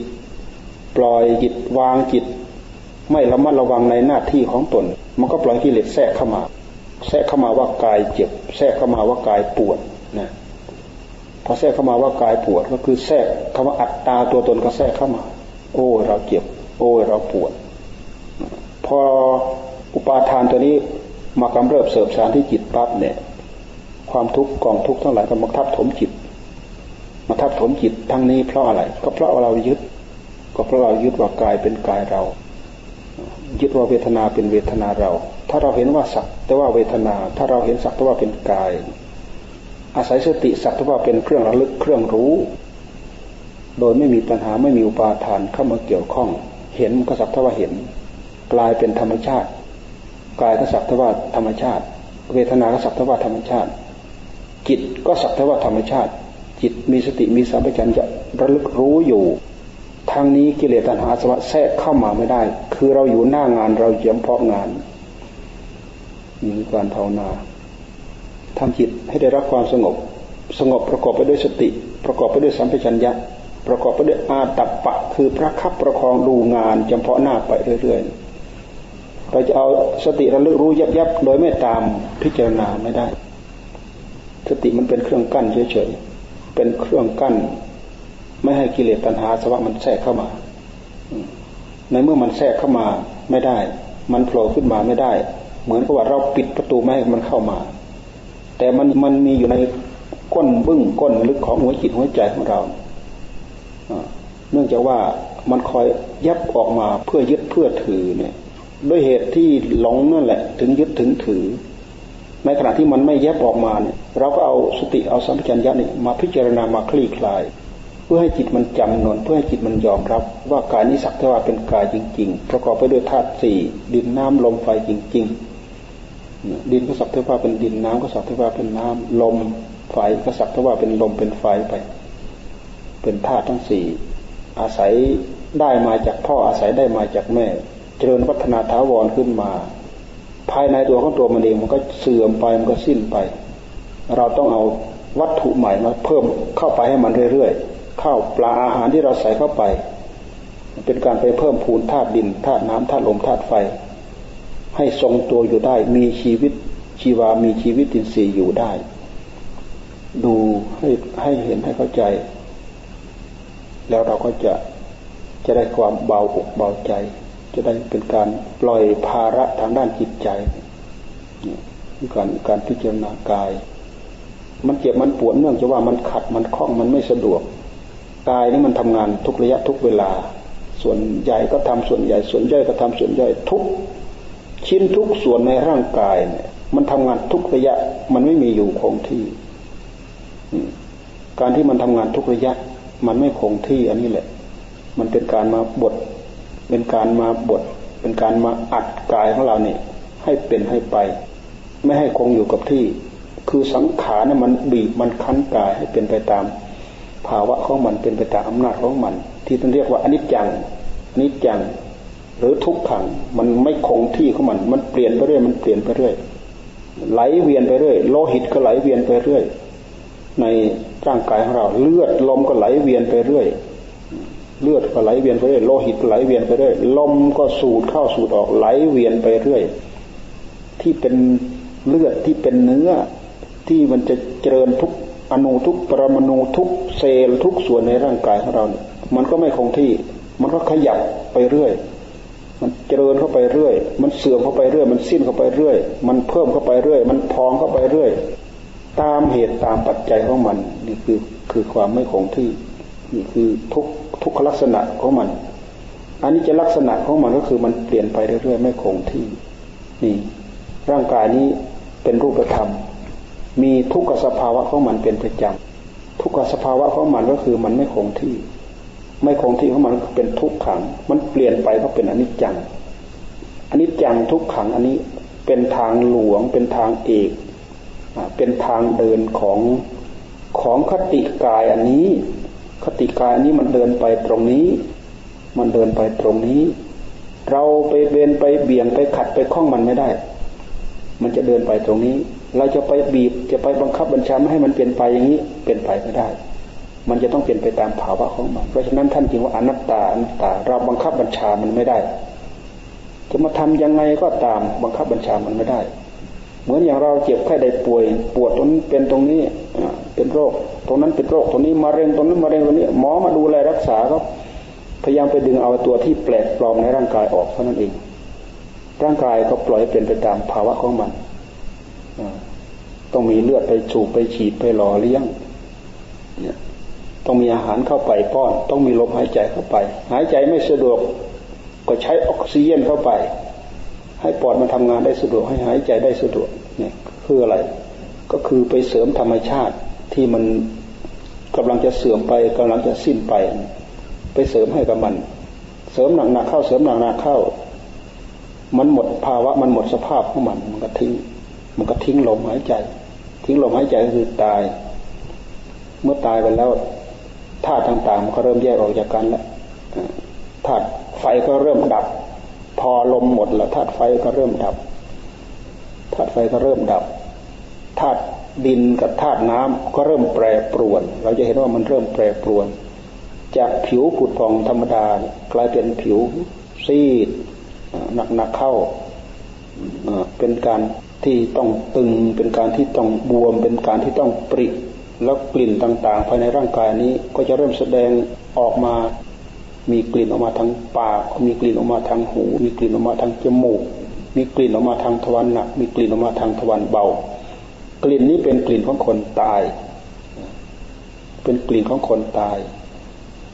ปล่อยจิตวางจิต ไม่ระมัดระวังในหน้าที่ของตน มันก็ปล่อยกิเลสแทรกเข้ามา แทรกเข้ามาว่ากายเจ็บ แทรกเข้ามาว่ากายปวดนะพอแทรกเข้ามาว่ากายปวดก็คือแทรกคำว่าอัตตาตัวตนก็แทรกเข้ามา โอ้เราเจ็บ โอ้เราปวด พออุปาทานตัวนี้มากำเริบเสบสารที่จิตปั๊บเนี่ย ความทุกข์กองทุกข์ทั้งหลายก็มาทับถมจิต มาทับถมจิตทั้งนี้เพราะอะไร ก็เพราะเรายึด ก็เพราะเรายึดว่ากายเป็นกายเรา ยึดว่าเวทนาเป็นเวทนาเรา ถ้าเราเห็นว่าสักแต่ว่าเวทนา ถ้าเราเห็นสักแต่ว่าเป็นกาย อาศัยสติสักว่าเป็นเครื่องระลึกเครื่องรู้ โดยไม่มีปัญหาไม่มีอุปาทานเข้ามาเกี่ยวข้อง เห็นก็สักว่าเห็น กลายเป็นธรรมชาติ กายก็สักว่าธรรมชาติ เวทนาก็สักว่าธรรมชาติ จิตก็สักว่าธรรมชาติจิตมีสติมีสัมปชัญญะระลึกรู้อยู่ ทางนี้กิเลสตัณหาสวะแทรกเข้ามาไม่ได้ คือเราอยู่หน้างานเราเยี่ยมเพาะงานมีการภาวนาทำจิตให้ได้รับความสงบ สงบประกอบไปด้วยสติ ประกอบไปด้วยสัมปชัญญะ ประกอบไปด้วยอาตัปปะ คือพระคับประคองดูงานจำเพาะหน้าไปเรื่อยๆ เราจะเอาสติระลึกรู้ยับยับโดยไม่ตามพิจารณาไม่ได้ สติมันเป็นเครื่องกั้นเฉยๆ เป็นเครื่องกั้น ไม่ให้กิเลสตัณหาสวะมันแทรกเข้ามา ในเมื่อมันแทรกเข้ามาไม่ได้ มันโผล่ขึ้นมาไม่ได้ เหมือนกับว่าเราปิดประตูไม่ให้มันเข้ามา แต่มันมันมีอยู่ในก้นบึ้งก้นลึกของหัวจิตหัวใจของเราเนื่องจากว่ามันคอยยับออกมาเพื่อยึดเพื่อถือเนี่ย ด้วยเหตุที่หลงนั่นแหละ ถึงยึดถึงถือ ในขณะที่มันไม่ยับออกมาเนี่ย เราก็เอาสติเอาสัมผัสัญญาเนี่ยมาพิจารณามาคลี่คลาย พื่อให้จิตมันจำนนเพื่อให้จิตมันยอมรับ ว่ากายนี้สักแต่ว่าเป็นกายจริง ๆ ประกอบไปด้วยธาตุสี่ดินน้ำลมไฟจริง ๆ ดินก็สักแต่ว่าเป็นดินน้ำก็สักแต่ว่าเป็นน้ำลมไฟก็สักแต่ว่าเป็นลมเป็นไฟไป เป็นธาตุทั้งสี่อาศัยได้มาจากพ่ออาศัยได้มาจากแม่ เจริญวัฒนาถาวรขึ้นมา ภายในตัวของตัวมันเองมันก็เสื่อมไปมันก็สิ้นไป เราต้องเอาวัตถุใหม่มาเพิ่มเข้าไปให้มันเรื่อยๆ ข้าวปลาอาหารที่เราใส่เข้าไปเป็นการไปเพิ่มพูนธาตุดินธาตุน้ำธาตุลมธาตุไฟ ให้ทรงตัวอยู่ได้ มีชีวิตชีวามีชีวิตตินทรีย์อยู่ได้ ดูให้ให้เห็นให้เข้าใจ แล้วเราก็จะจะได้ความเบาอกเบาใจ จะได้เป็นการปล่อยภาระทางด้านจิตใจการการพิจารณากาย มันเจ็บมันปวดเนื่องจากว่ามันขัดมันคล้องมันไม่สะดวก กายนี่มันทำงานทุกระยะทุกเวลา ส่วนใหญ่ก็ทำส่วนใหญ่ ส่วนย่อยก็ทำส่วนย่อยทุกชิ้นทุกส่วนในร่างกายเนี่ย มันทำงานทุกระยะ มันไม่มีอยู่คงที่ การที่มันทำงานทุกระยะ มันไม่คงที่อันนี้แหละ มันเป็นการมาบดเป็นการมาบดเป็นการมาอัดกายของเราเนี่ย ให้เป็นให้ไป ไม่ให้คงอยู่กับที่ คือสังขารเนี่ยมันบีบมันคั้นกายให้เป็นไปตาม ภาวะของมันเป็นไปตามอำนาจของมัน ที่ท่านเรียกว่าอนิจจังอนิจจัง หรือทุกขังมันไม่คงที่ของมัน มันเปลี่ยนไปเรื่อยมันเปลี่ยนไปเรื่อยไหลเวียนไปเรื่อยโลหิตก็ไหลเวียนไปเรื่อยในร่างกายของเรา เลือดลมก็ไหลเวียนไปเรื่อยเลือดก็ไหลเวียนไปเรื่อยโลหิตไหลเวียนไปเรื่อยลมก็สูดเข้าสูดออกไหลเวียนไปเรื่อยที่เป็นเลือดที่เป็นเนื้อที่มันจะเจริญทุก อนุทุกปรมาณูทุกเซลล์ทุกส่วนในร่างกายของเราเนี่ยมันก็ไม่คงที่ มันก็ขยับไปเรื่อย มันเจริญเข้าไปเรื่อย มันเสื่อมเข้าไปเรื่อย มันสิ้นเข้าไปเรื่อย มันเพิ่มเข้าไปเรื่อย มันพองเข้าไปเรื่อย ตามเหตุตามปัจจัยของมันนี่คือคือความไม่คงที่นี่คือทุกทุกลักษณะของมัน อันนี้จะลักษณะของมันก็คือมันเปลี่ยนไปเรื่อยๆไม่คงที่ นี่ ร่างกายนี้เป็นรูปธรรม มีทุกขสภาวะของมันเป็นประจำทุกขสภาวะของมันก็คือมันไม่คงที่ ไม่คงที่ของมันก็เป็นทุกขัง มันเปลี่ยนไปก็เป็นอนิจจังอนิจจังทุกขังอันนี้เป็นทางหลวง เป็นทางเอกเป็นทางเดินของของคติกายอันนี้ คติกายอันนี้มันเดินไปตรงนี้ มันเดินไปตรงนี้ เราไปเบนไปเบี่ยงไปขัดไปคล้องมันไม่ได้ มันจะเดินไปตรงนี้ เราจะไปบีบจะไปบังคับบัญชาไม่ให้มันเปลี่ยนไปอย่างนี้เป็นไปไม่ได้ มันจะต้องเปลี่ยนไปตามภาวะของมัน เพราะฉะนั้นท่านจึงว่าอนัตตาอนัตตา เราบังคับบัญชามันไม่ได้ จะมาทำยังไงก็ตามบังคับบัญชามันไม่ได้ เหมือนอย่างเราเจ็บไข้ได้ป่วย ปวดตรงนี้เป็นตรงนี้เป็นโรค ตรงนั้นเป็นโรคตรงนี้มะเร็งตรงนั้นมะเร็งตรงนี้ หมอมาดูแลรักษาก็พยายามไปดึงเอาตัวที่แปลกปลอมในร่างกายออกเท่านั้นเองร่างกายก็ปล่อยเป็นไปตามภาวะของมัน ต้องมีเลือดไปสูบไปฉีดไปหล่อเลี้ยงเนี่ยต้องมีอาหารเข้าไปป้อน ต้องมีลมหายใจเข้าไป หายใจไม่สะดวกก็ใช้ออกซิเจนเข้าไป ให้ปอดมันทำงานได้สะดวกให้หายใจได้สะดวกเนี่ยคืออะไร ก็คือไปเสริมธรรมชาติที่มันกำลังจะเสื่อมไปกำลังจะสิ้นไป ไปเสริมให้กับมัน เสริมหนักๆเข้าเสริมหนักๆเข้า มันหมดภาวะมันหมดสภาพของมันมันก็ทิ้ง มันก็ทิ้งลมหายใจ ทิ้งลมหายใจก็คือตาย เมื่อตายไปแล้วธาตุต่างๆมันก็เริ่มแยกออกจากกันแล้วธาตุไฟก็เริ่มดับ พอลมหมดแล้วธาตุไฟก็เริ่มดับธาตุไฟก็เริ่มดับธาตุดินกับธาตุน้ำก็เริ่มแปรปรวน เราจะเห็นว่ามันเริ่มแปรปรวน จากผิวผุดพองธรรมดากลายเป็นผิวซีดหนักๆเข้าเป็นการ ที่ต้องตึงเป็นการที่ต้องบวม เป็นการที่ต้องปริแล้วกลิ่นต่างๆ ภายในร่างกายนี้ก็จะเริ่มแสดงออกมามีกลิ่นออกมาทางปาก มีกลิ่นออกมาทางหู มีกลิ่นออกมาทางจมูก มีกลิ่นออกมาทางทวารหนัก มีกลิ่นออกมาทางทวารเบา กลิ่นนี้เป็นกลิ่นของคนตาย เป็นกลิ่นของคนตาย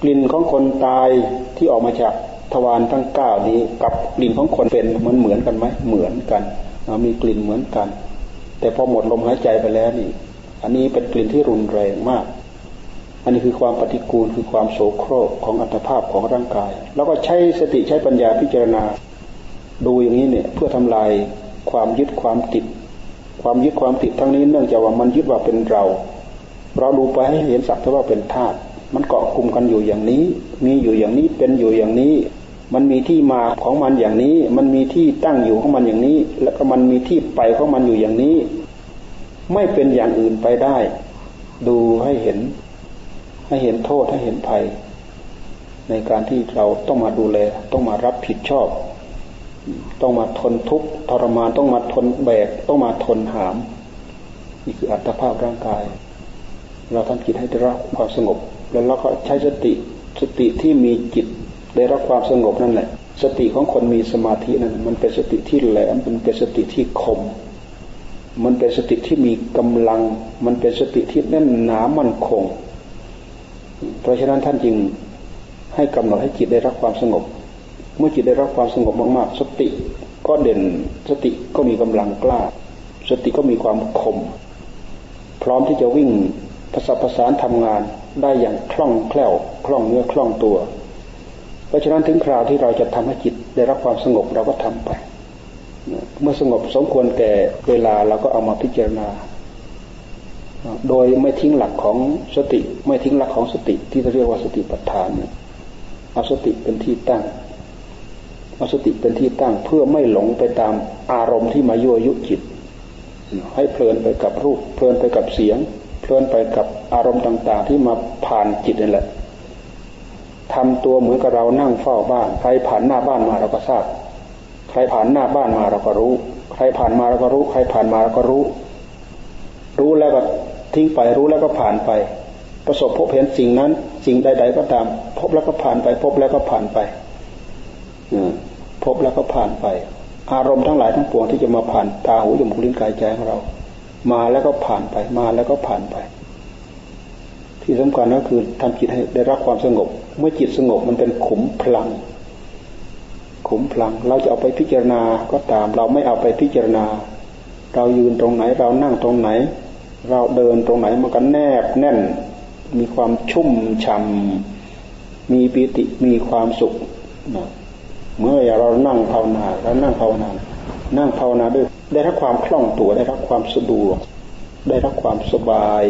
กลิ่นของคนตายที่ออกมาจากทวารทั้งเก้านี้ กับกลิ่นของคนเป็นมันเหมือนกันไหมเหมือนกัน มีกลิ่นเหมือนกัน แต่พอหมดลมหายใจไปแล้วนี่ อันนี้เป็นกลิ่นที่รุนแรงมาก อันนี้คือความปฏิกูลคือความโสโครกของอัตภาพของร่างกาย แล้วก็ใช้สติใช้ปัญญาพิจารณา ดูอย่างนี้เนี่ยเพื่อทำลายความยึดความติด ความยึดความติดทั้งนี้เนื่องจากว่ามันยึดว่าเป็นเรา เราดูไปให้เห็นสักเท่าว่าเป็นธาตุมันเกาะกลุ่มกันอยู่อย่างนี้ มีอยู่อย่างนี้เป็นอยู่อย่างนี้ มันมีที่มาของมันอย่างนี้ มันมีที่ตั้งอยู่ของมันอย่างนี้ แล้วก็มันมีที่ไปของมันอยู่อย่างนี้ ไม่เป็นอย่างอื่นไปได้ ดูให้เห็น ให้เห็นโทษให้เห็นภัย ในการที่เราต้องมาดูแล ต้องมารับผิดชอบ ต้องมาทนทุกข์ทรมานต้องมาทนแบก ต้องมาทนหาม นี่คืออัตภาพร่างกาย เราทำจิตให้ได้รับความสงบ แล้วเราก็ใช้สติสติที่มีจิต ได้รับความสงบนั่นแหละ สติของคนมีสมาธินั้นมันเป็นสติที่แหลมมันเป็นสติที่คม มันเป็นสติที่มีกำลัง มันเป็นสติที่แน่นหนามั่นคง เพราะฉะนั้นท่านจึงให้กำหนดให้จิตได้รับความสงบ เมื่อจิตได้รับความสงบมากๆ สติก็เด่นสติก็มีกำลังกล้า สติก็มีความคม พร้อมที่จะวิ่งประสประสานทำงานได้อย่างคล่องแคล่วคล่องเนื้อคล่องตัว เพราะฉะนั้นถึงคราวที่เราจะทำให้จิตได้รับความสงบเราก็ทำไป เมื่อสงบสมควรแก่เวลาเราก็เอามาพิจารณา โดยไม่ทิ้งหลักของสติ ไม่ทิ้งหลักของสติที่เรียกว่าสติปัฏฐานเอาสติเป็นที่ตั้งเอาสติเป็นที่ตั้งเพื่อไม่หลงไปตามอารมณ์ที่มายั่วยุจิต ให้เพลินไปกับรูป เพลินไปกับเสียง เพลินไปกับอารมณ์ต่าง ๆ ที่มาผ่านจิตนี่นแหละ ทำตัวเหมือนกับเรานั่งเฝ้าบ้าน ใครผ่านหน้าบ้านมาเราก็ทราบ ใครผ่านหน้าบ้านมาเราก็รู้ ใครผ่านมาเราก็รู้ ใครผ่านมาเราก็รู้ รู้แล้วก็ทิ้งไปรู้แล้วก็ผ่านไป ประสบพบเห็นสิ่งนั้น สิ่งใด ๆ ก็ตาม พบแล้วก็ผ่านไป พบแล้วก็ผ่านไปพบแล้วก็ผ่านไป อารมณ์ทั้งหลายทั้งปวงที่จะมาผ่านตาหูจมูกลิ้นกายใจของเรา มาแล้วก็ผ่านไปมาแล้วก็ผ่านไป ที่สำคัญก็คือทำจิตให้ได้รับความสงบ เมื่อจิตสงบมันเป็นขุมพลัง ขุมพลัง เราจะเอาไปพิจารณาก็ตาม เราไม่เอาไปพิจารณา เรายืนตรงไหน เรานั่งตรงไหน เราเดินตรงไหนมันก็แนบแน่น มีความชุ่มฉ่ามีปิติมีความสุขนะเมื่อเรานั่งภาวนาแล้วนั่งภาวนา นั่งภาวนาด้วย ได้รับความคล่องตัวได้รับความสะดวก ได้รับความสบาย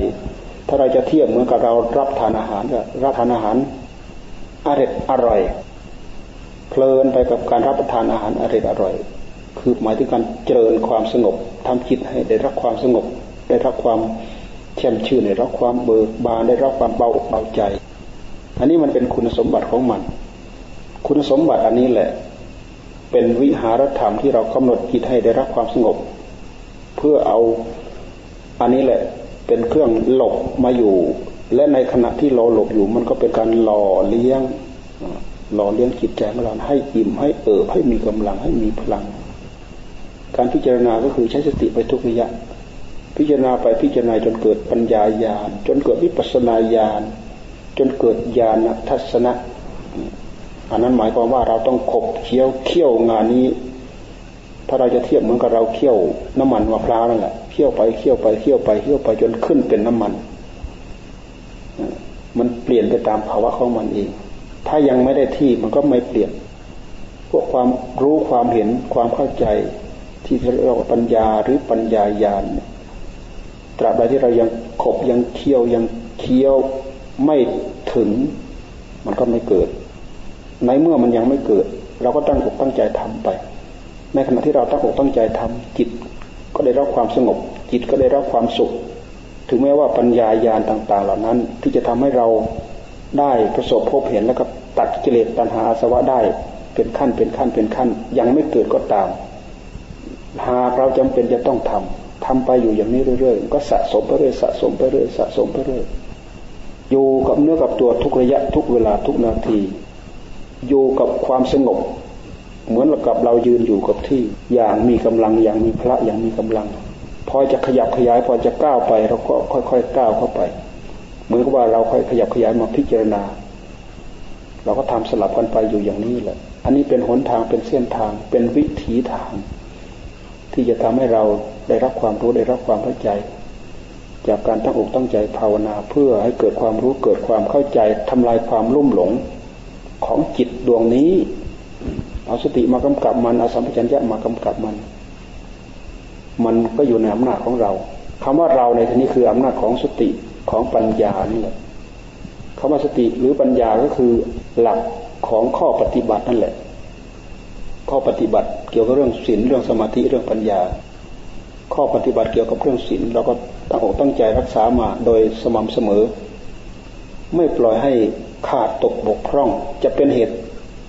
ถ้าเราจะเทียบเหมือนกับเรารับทานอาหารก็รับทานอาหาร อร่อยอร่อย เพลินไปกับการรับประทานอาหารอร่อยอร่อย คือหมายถึงการเจริญความสงบทำจิตให้ได้รับความสงบ ได้รับความแช่มชื่นได้รับความเบิกบานได้รับความเบาเบาใจ อันนี้มันเป็นคุณสมบัติของมัน คุณสมบัติอันนี้แหละ เป็นวิหารธรรมที่เรากำหนดจิตให้ได้รับความสงบ เพื่อเอาอันนี้แหละเป็นเครื่องหลบมาอยู่ และในขณะที่เราหลบอยู่มันก็เป็นการหล่อเลี้ยงหล่อเลี้ยงจิตใจของเราให้อิ่มให้เอิบให้มีกำลังให้มีพลัง การพิจารณาก็คือใช้สติไปทุกระยะ พิจารณาไปพิจารณาจนเกิดปัญญาญาณจนเกิดวิปัสนาญาณจนเกิดญาณทัศนะ อันนั้นหมายความว่าเราต้องขบเคี้ยวเคี่ยวงานนี้ ถ้าเราจะเทียบเหมือนกับเราเคี่ยวน้ำมันมะพร้าวนั่นแหละเคี่ยวไปเคี่ยวไปเคี่ยวไปเคี่ยวไปจนขึ้นเป็นน้ำมันมัน ลี่ยนไปตามภาวะของมันเอง ถ้ายังไม่ได้ที่มันก็ไม่เปลี่ยน พวกความรู้ความเห็นความเข้าใจที่เรียกว่าปัญญาหรือปัญญาญาณตราบใดที่เรายังขบยังเคี่ยวยังเคี้ยวไม่ถึง มันก็ไม่เกิด ในเมื่อมันยังไม่เกิด เราก็ตั้งอกตั้งใจทำไป ในขณะที่เราตั้งอกตั้งใจทำจิต ก็ได้รับความสงบ จิตก็ได้รับความสุข ถึงแม้ว่าปัญญายาณต่าง ๆ เหล่านั้น ที่จะทำให้เราได้ประสบพบเห็นแล้วก็ตัดกิเลสตัณหาอาสวะได้เป็นขั้นเป็นขั้นเป็นขั้น ยังไม่เกิดก็ตาม หากเราจำเป็นจะต้องทำทำไปอยู่อย่างนี้เรื่อยๆก็สะสมไปเรื่อยสะสมไปเรื่อยสะสมไปเรื่อยอยู่กับเนื้อกับตัวทุกระยะทุกเวลาทุกนาที อยู่กับความสงบ เหมือนกับเรายืนอยู่กับที่อย่างมีกำลังอย่างมีพระอย่างมีกำลัง พอจะขยับขยายพอจะก้าวไปเราก็ค่อยๆก้าวเข้าไป เหมือนกับว่าเราค่อยขยับขยายมาพิจารณา เราก็ทำสลับกันไปอยู่อย่างนี้แหละ อันนี้เป็นหนทางเป็นเส้นทาง เป็นวิถีทาง ที่จะทำให้เราได้รับความรู้ได้รับความเข้าใจ จากการตั้งอกตั้งใจภาวนาเพื่อให้เกิดความรู้เกิดความเข้าใจทำลายความลุ่มหลงของจิตดวงนี้ เอาสติมากำกับมันเอาสัมปชัญญะมากำกับมัน มันก็อยู่ในอำนาจของเราคำว่าเราในที่นี้คืออำนาจของสติของปัญญานี่แหละคำว่าสติหรือปัญญาก็คือหลักของข้อปฏิบัตินั่นแหละ ข้อปฏิบัติเกี่ยวกับเรื่องศีลเรื่องสมาธิเรื่องปัญญา ข้อปฏิบัติเกี่ยวกับเรื่องศีลเราก็ตั้งอกตั้งใจรักษามาโดยสม่ำเสมอ ไม่ปล่อยให้ขาดตกบกพร่อง จะเป็นเหตุ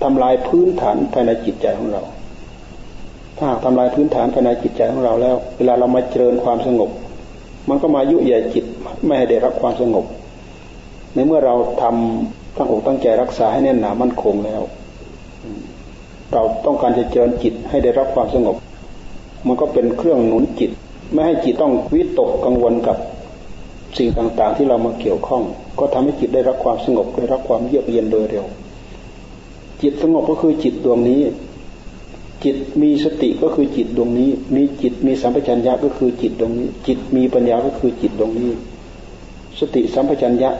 ทำลายพื้นฐานภายในจิตใจของเรา ถ้าหากทำลายพื้นฐานภายในจิตใจของเราแล้ว เวลาเรามาเจริญความสงบ มันก็มายุยจิตไม่ให้ได้รับความสงบ ในเมื่อเราทำตั้งอกตั้งใจรักษาให้แน่นหนามั่นคงแล้ว เราต้องการจะเจริญจิตให้ได้รับความสงบ มันก็เป็นเครื่องหนุนจิต ไม่ให้จิตต้องวิตกกังวลกับสิ่งต่างๆ ที่เรามาเกี่ยวข้อง ก็ทำให้จิตได้รับความสงบได้รับความเยือกเย็นโดยเร็ว จิตสงบก็คือจิตดวงนี้ จิตมีสติก็คือจิตดวงนี้ มีจิตมีสัมปชัญญะก็คือจิตดวงนี้ จิตมีปัญญาก็คือจิตดวงนี้ สติสัมปชัญญะ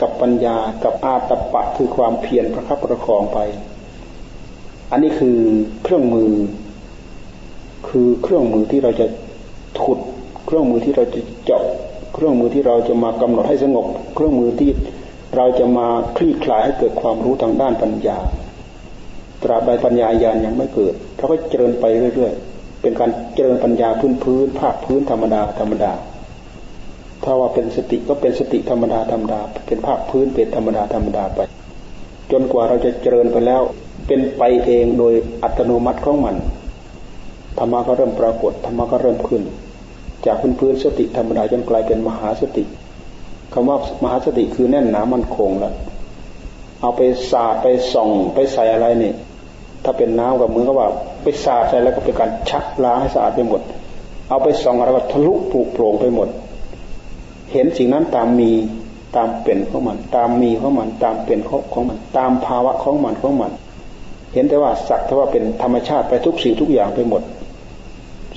กับปัญญากับอาตปะคือความเพียรประคับประคองไป อันนี้คือเครื่องมือ คือเครื่องมือที่เราจะขุด เครื่องมือที่เราจะเจาะเครื่องมือที่เราจะมากำหนดให้สงบ เครื่องมือที่เราจะมาคลี่คลายให้เกิดความรู้ทางด้านปัญญา ตราบใดปัญญาญาณยังไม่เกิดเราก็เจริญไปเรื่อยๆ เป็นการเจริญปัญญาพื้นพื้นภาคพื้นธรรมดาธรรมดา ถ้าว่าเป็นสติก็เป็นสติธรรมดาธรรมดา เป็นภาคพื้นเป็นธรรมดาธรรมดาไป จนกว่าเราจะเจริญไปแล้ว เป็นไปเองโดยอัตโนมัติของมันธรรมะก็เริ่มปรากฏธรรมะก็เริ่มขึ้น จากพื้นพื้นสติธรรมดาจนกลายเป็นมหาสติคำว่ามหาสติคือแน่นหนามันคงแล้วเอาไปสาดไปส่องไปใส่อะไรนี่ ถ้าเป็นน้ำกับมือก็ว่าไปสาดใส่แล้วก็เป็นการชักล้างให้สะอาดไปหมด เอาไปส่องอะไรก็ทะลุปลุกโปร่งไปหมด เห็นสิ่งนั้นตามมีตามเป็นของมัน ตามมีของมัน ตามเป็นของมัน ตามภาวะของมันของมัน เห็นแต่ว่าสักแต่ว่าเป็นธรรมชาติไปทุกสิ่งทุกอย่างไปหมด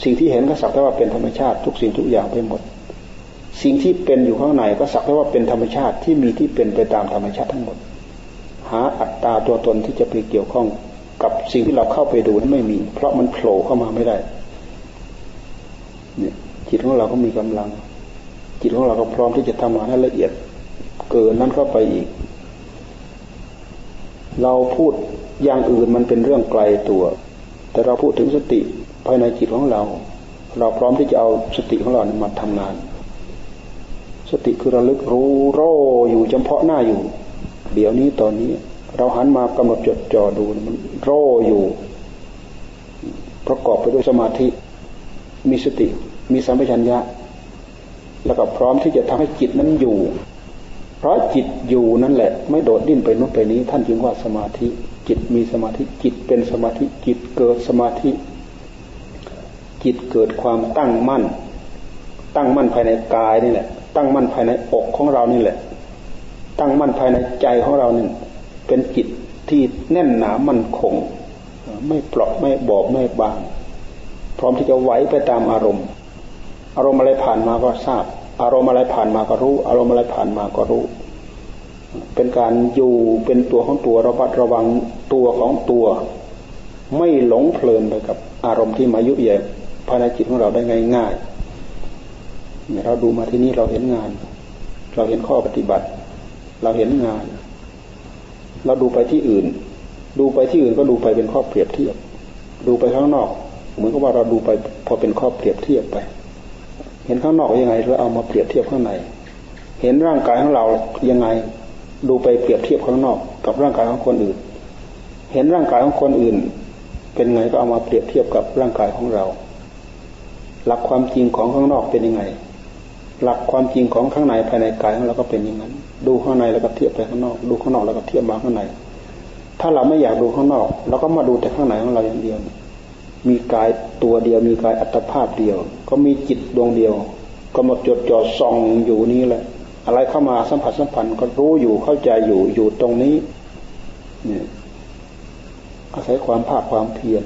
สิ่งที่เห็นก็สักแต่ว่าเป็นธรรมชาติทุกสิ่งทุกอย่างไปหมด สิ่งที่เป็นอยู่ข้างในก็สักแต่ว่าเป็นธรรมชาติที่มีที่เป็นไปตามธรรมชาติทั้งหมด หาอัตตาตัวตนที่จะไปเกี่ยวข้อง กับสิ่งที่เราเข้าไปดูนั้นไม่มี เพราะมันโผล่เข้ามาไม่ได้ เนี่ย จิตของเราก็มีกำลัง จิตของเราก็พร้อมที่จะทำงานให้ละเอียด เกินนั้นเข้าไปอีก เราพูดอย่างอื่นมันเป็นเรื่องไกลตัว แต่เราพูดถึงสติภายในจิตของเรา เราพร้อมที่จะเอาสติของเรามาทำงาน สติคือระลึกรู้โรอยู่เฉพาะหน้าอยู่ เดี๋ยวนี้ตอนนี้ เราหันมากำหนดจดจ่อดูมันโรอยู่ ประกอบไปด้วยสมาธิ มีสติ มีสัมปชัญญะ แล้วก็พร้อมที่จะทำให้จิตนั้นอยู่ เพราะจิตอยู่นั่นแหละ ไม่โดดดิ้นไปนู้นไปนี้ ท่านจึงว่าสมาธิ จิตมีสมาธิ จิตเป็นสมาธิ จิตเกิดสมาธิ จิตเกิดความตั้งมั่น ตั้งมั่นภายในกายนี่แหละ ตั้งมั่นภายในอกของเรานี่แหละ ตั้งมั่นภายในใจของเรานี่ เป็นจิตที่แน่นหนามั่นคง ไม่เปราะไม่บอบไม่บาง พร้อมที่จะไหวไปตามอารมณ์ อารมณ์อะไรผ่านมาก็ทราบ อารมณ์อะไรผ่านมาก็รู้ อารมณ์อะไรผ่านมาก็รู้ เป็นการอยู่เป็นตัวของตัวระมัดระวังตัวของตัว ไม่หลงเพลินไปกับอารมณ์ที่มายุเยบภายในจิตของเราได้ง่ายๆเราดูมาที่นี่เราเห็นงาน เราเห็นข้อปฏิบัติ เราเห็นงาน เราดูไปที่อื่น ดูไปที่อื่นก็ดูไปเป็นข้อเปรียบเทียบ ดูไปข้างนอก เหมือนกับว่าเราดูไปพอเป็นข้อเปรียบเทียบไป เห็นข้างนอกยังไงแล้วเอามาเปรียบเทียบข้างใน เห็นร่างกายของเรายังไง ดูไปเปรียบเทียบข้างนอก กับร่างกายของคนอื่น เห็นร่างกายของคนอื่น เป็นไงก็เอามาเปรียบเทียบกับร่างกายของเรา หลักความจริงของข้างนอกเป็นยังไง หลักความจริงของข้างในภายในกายของเราก็เป็นอย่างนั้น ดูข้างในแล้วก็เทียบไปข้างนอก ดูข้างนอกแล้วก็เทียบมาข้างใน ถ้าเราไม่อยากดูข้างนอกเราก็มาดูแต่ข้างในของเราอย่างเดียว มีกายตัวเดียว มีกายอัตภาพเดียว ก็มีจิตดวงเดียวก็หมดจดจ่อส่องอยู่นี้แหละ อะไรเข้ามาสัมผัสสัมพันธ์ก็รู้อยู่เข้าใจอยู่อยู่ตรงนี้เนี่ยอาศัยความภาคความเพียร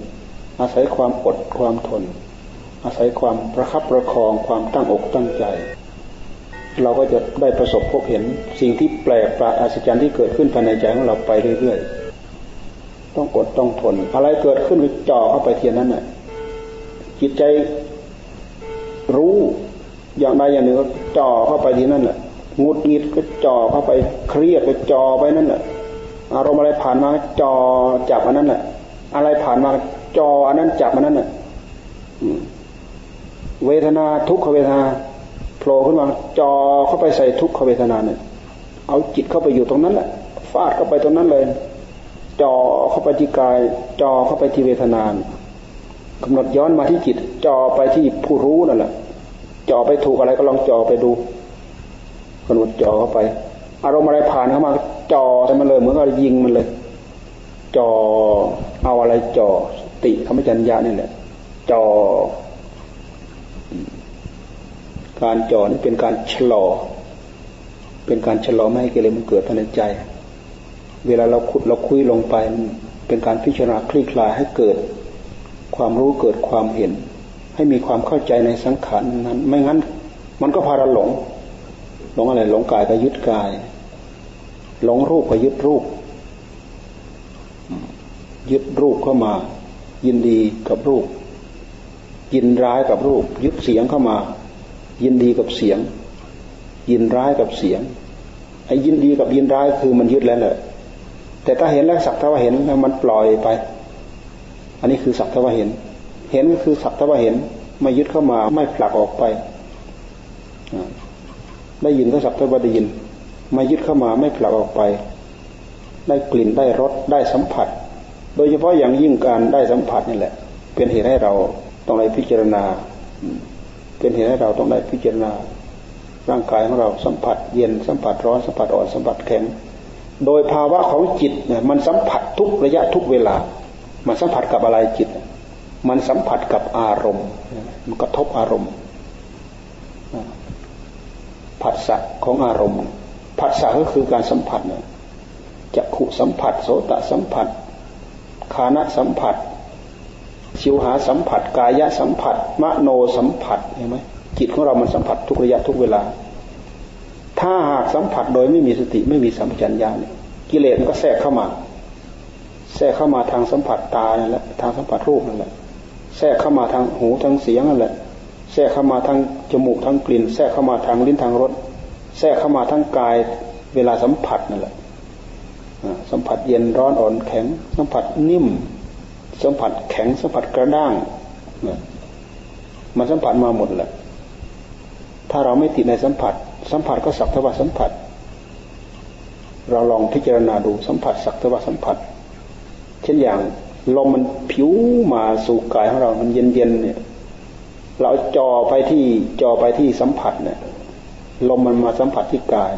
อาศัยความอดความทน อาศัยความประคับประคองความตั้งอกตั้งใจ เราก็จะได้ประสบพบเห็นสิ่งที่แปลกประหลาดอัศจรรย์ที่เกิดขึ้นภายในใจของเราไปเรื่อยๆ ต้องกดต้องทน อะไรเกิดขึ้นก็จ่อเข้าไปเทียนนั้นน่ะ จิตใจรู้อย่างใดอย่างหนึ่งก็จ่อเข้าไปที่นั่นแหละงุดงิดก็จ่อเข้าไปเครียดก็จ่อไปนั่นแหละอารมณ์อะไรผ่านมาจ่อจับอันนั้นแหละอะไรผ่านมาจ่ออันนั้นจับอันนั้นแหละเวทนาทุกขเวทนา โผล่ขึ้นมาจอเข้าไปใส่ทุกขเวทนาเนี่ย เอาจิตเข้าไปอยู่ตรงนั้นแหละฟาดเข้าไปตรงนั้นเลยจอเข้าไปที่กายจอเข้าไปที่เวทนานกำหนดย้อนมาที่จิตจอไปที่ผู้รู้นั่นแหละจอไปถูกอะไรก็ลองจอไปดูกำหนดจอเข้าไป อารมณ์อะไรผ่านเข้ามาจอใส่มันเลยเหมือนกับยิงมันเลยจอเอาอะไรจอสติธรรมจัญญานี่แหละจอ การจ่อนี่เป็นการชะลอ เป็นการชะลอไม่ให้กิเลสมันเกิดภายในใจ เวลาเราขุดเราคุยลงไป เป็นการพิจารณาคลี่คลายให้เกิด ความรู้เกิดความเห็น ให้มีความเข้าใจในสังขารนั้น ไม่งั้น มันก็พาเราหลง หลงอะไรหลงกายก็ยึดกาย หลงรูปก็ยึดรูป ยึดรูปเข้ามา ยินดีกับรูปยินร้ายกับรูป ยึดเสียงเข้ามา ยินดีกับเสียง ยินร้ายกับเสียงไอ้ยินดีกับยินร้ายคือมันยึดแล้วแหละแต่ถ้าเห็นแล้วสักทว่าเห็นแล้วมันปล่อยไป อันนี้คือสักทว่าเห็น เห็นก็คือสักทว่าเห็น ไม่ยึดเข้ามาไม่ผลักออกไปได้ยินก็สักแต่ว่าได้ยิน ไมายึดเข้ามาไม่ผลักออกไป ได้กลิ่นได้รสได้สัมผัส โดยเฉพาะอย่างยิ่งการได้สัมผัสนี่แหละ เป็นเหตุให้เราต้องได้พิจารณา เป็นเหตุให้เราต้องได้พิจารณาร่างกายของเราสัมผัสเย็นสัมผัสร้อนสัมผัสอ่อนสัมผัสแข็ง โดยภาวะของจิตเนี่ยมันสัมผัสทุกระยะทุกเวลา มันสัมผัสกับอะไรจิต มันสัมผัสกับอารมณ์ มันกระทบอารมณ์ผัสสะของอารมณ์ผัสสะก็คือการสัมผัสเนี่ยจักขุสัมผัสโสตสัมผัสคานะสัมผัส ชิวหาสัมผัส กายะสัมผัส มโนสัมผัสเห็นไหมจิตของเรามันสัมผัสทุกระยะทุกเวลา ถ้าหากสัมผัสโดยไม่มีสติไม่มีสัมปชัญญะเนี่ยกิเลสมันก็แทรกเข้ามา แทรกเข้ามาทางสัมผัสตานั่นแหละทางสัมผัสรูปนั่นแหละแทรกเข้ามาทางหูทางเสียงนั่นแหละแทรกเข้ามาทางจมูกทางกลิ่น แทรกเข้ามาทางลิ้นทางรสแทรกเข้ามาทั้งกายเวลาสัมผัสนั่นแหละสัมผัสเย็นร้อนอ่อนแข็ง สัมผัสนิ่ม สัมผัสแข็งสัมผัสกระด้างมันสัมผัสมาหมดแหละถ้าเราไม่ติดในสัมผัส สัมผัสก็สักทวาสัมผัส เราลองพิจารณาดูสัมผัสสักทวาสัมผัส เช่นอย่างลมมันผิวมาสู่กายของเรา มันเย็นเย็นเนี่ย เราจ่อไปที่จ่อไปที่สัมผัสเนี่ย ลมมันมาสัมผัสที่กาย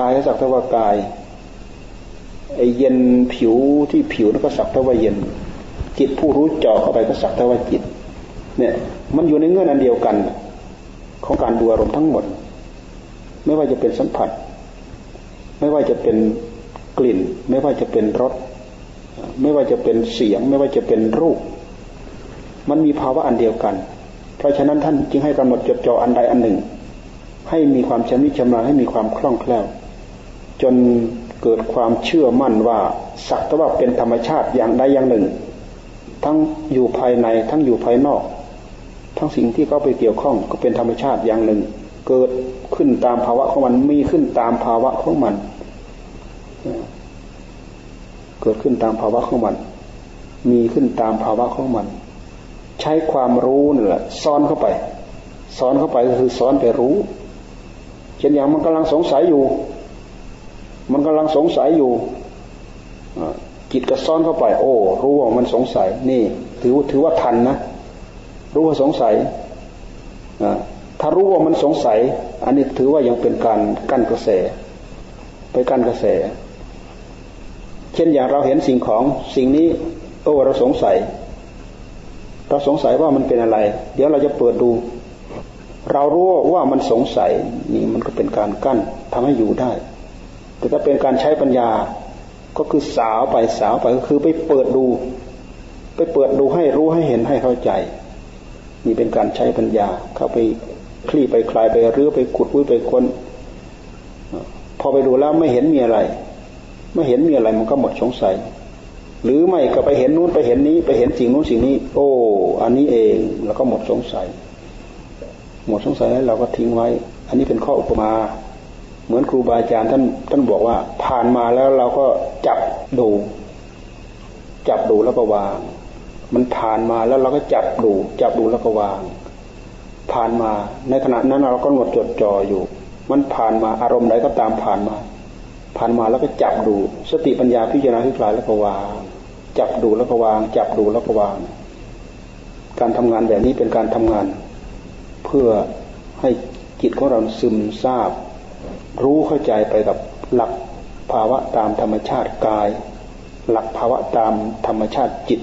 กายก็สักแต่ว่ากาย ไอเย็นผิวที่ผิวนั่นก็สักแต่ว่าเย็น จิตผู้รู้จ่อเข้าไปก็สักแต่ว่าจิต เนี่ย มันอยู่ในเงื่อนอันเดียวกัน ของการดูอารมณ์ทั้งหมด ไม่ว่าจะเป็นสัมผัส ไม่ว่าจะเป็นกลิ่น ไม่ว่าจะเป็นรสไม่ว่าจะเป็นเสียง ไม่ว่าจะเป็นรูป มันมีภาวะอันเดียวกัน เพราะฉะนั้นท่านจึงให้กำหนดจดจ่ออันใดอันหนึ่ง ให้มีความชำนิชำนาญให้มีความคล่องแคล่ว จนเกิดความเชื่อมั่นว่าสักแต่ว่าเป็นธรรมชาติอย่างใดอย่างหนึ่ง ทั้งอยู่ภายในทั้งอยู่ภายนอก ทั้งสิ่งที่เขาไปเกี่ยวข้องก็เป็นธรรมชาติอย่างหนึ่ง เกิดขึ้นตามภาวะของมันมีขึ้นตามภาวะของมัน เกิดขึ้นตามภาวะของมัน มีขึ้นตามภาวะของมัน ใช้ความรู้นี่แหละซ้อนเข้าไปซ้อนเข้าไปก็คือซ้อนไปรู้ เช่นอย่างมันกำลังสงสัยอยู่ มันกำลังสงสัยอยู่จิตก็ซ้อนเข้าไป โอ้ รู้ว่ามันสงสัย นี่ ถือถือว่าทันนะ รู้ว่าสงสัยถ้ารู้ว่ามันสงสัย อันนี้ถือว่ายังเป็นการกั้นกระแส ไปกั้นกระแส เช่นอย่างเราเห็นสิ่งของสิ่งนี้ โอ้เราสงสัย เราสงสัยว่ามันเป็นอะไร เดี๋ยวเราจะเปิดดู เรารู้ว่ามันสงสัย นี่มันก็เป็นการกั้นทำให้อยู่ได้ แต่ถ้าเป็นการใช้ปัญญาก็คือสาวไปสาวไปก็คือไปเปิดดู ไปเปิดดูให้รู้ให้เห็นให้เข้าใจ นี่เป็นการใช้ปัญญา เข้าไปคลี่ไปคลายไปรื้อไปขุดวุ้ยไปค้นพอไปดูแล้วไม่เห็นมีอะไร ไม่เห็นมีอะไรมันก็หมดสงสัย หรือไม่ก็ไปเห็นนู้นไปเห็นนี้ ไปเห็นสิ่งนู้นสิ่งนี้ โอ้ อันนี้เองแล้วก็หมดสงสัย หมดสงสัยแล้วเราก็ทิ้งไว้ อันนี้เป็นข้ออุปมา เหมือนครูบาอาจารย์ท่านท่านบอกว่า ผ่านมาแล้วเราก็จับดู จับดูแล้วก็วาง มันผ่านมาแล้วเราก็จับดู จับดูแล้วก็วาง ผ่านมา ในขณะนั้นเราก็หมดจดจ่ออยู่ มันผ่านมาอารมณ์ใดก็ตามผ่านมา ผ่านมาแล้วก็จับดู สติปัญญาพิจารณาพิจารณาแล้วก็วาง จับดูแล้วก็วาง จับดูแล้วก็วาง การทำงานแบบนี้เป็นการทำงาน เพื่อให้จิตของเราซึมซาบ รู้เข้าใจไปกับหลักภาวะตามธรรมชาติกาย หลักภาวะตามธรรมชาติจิต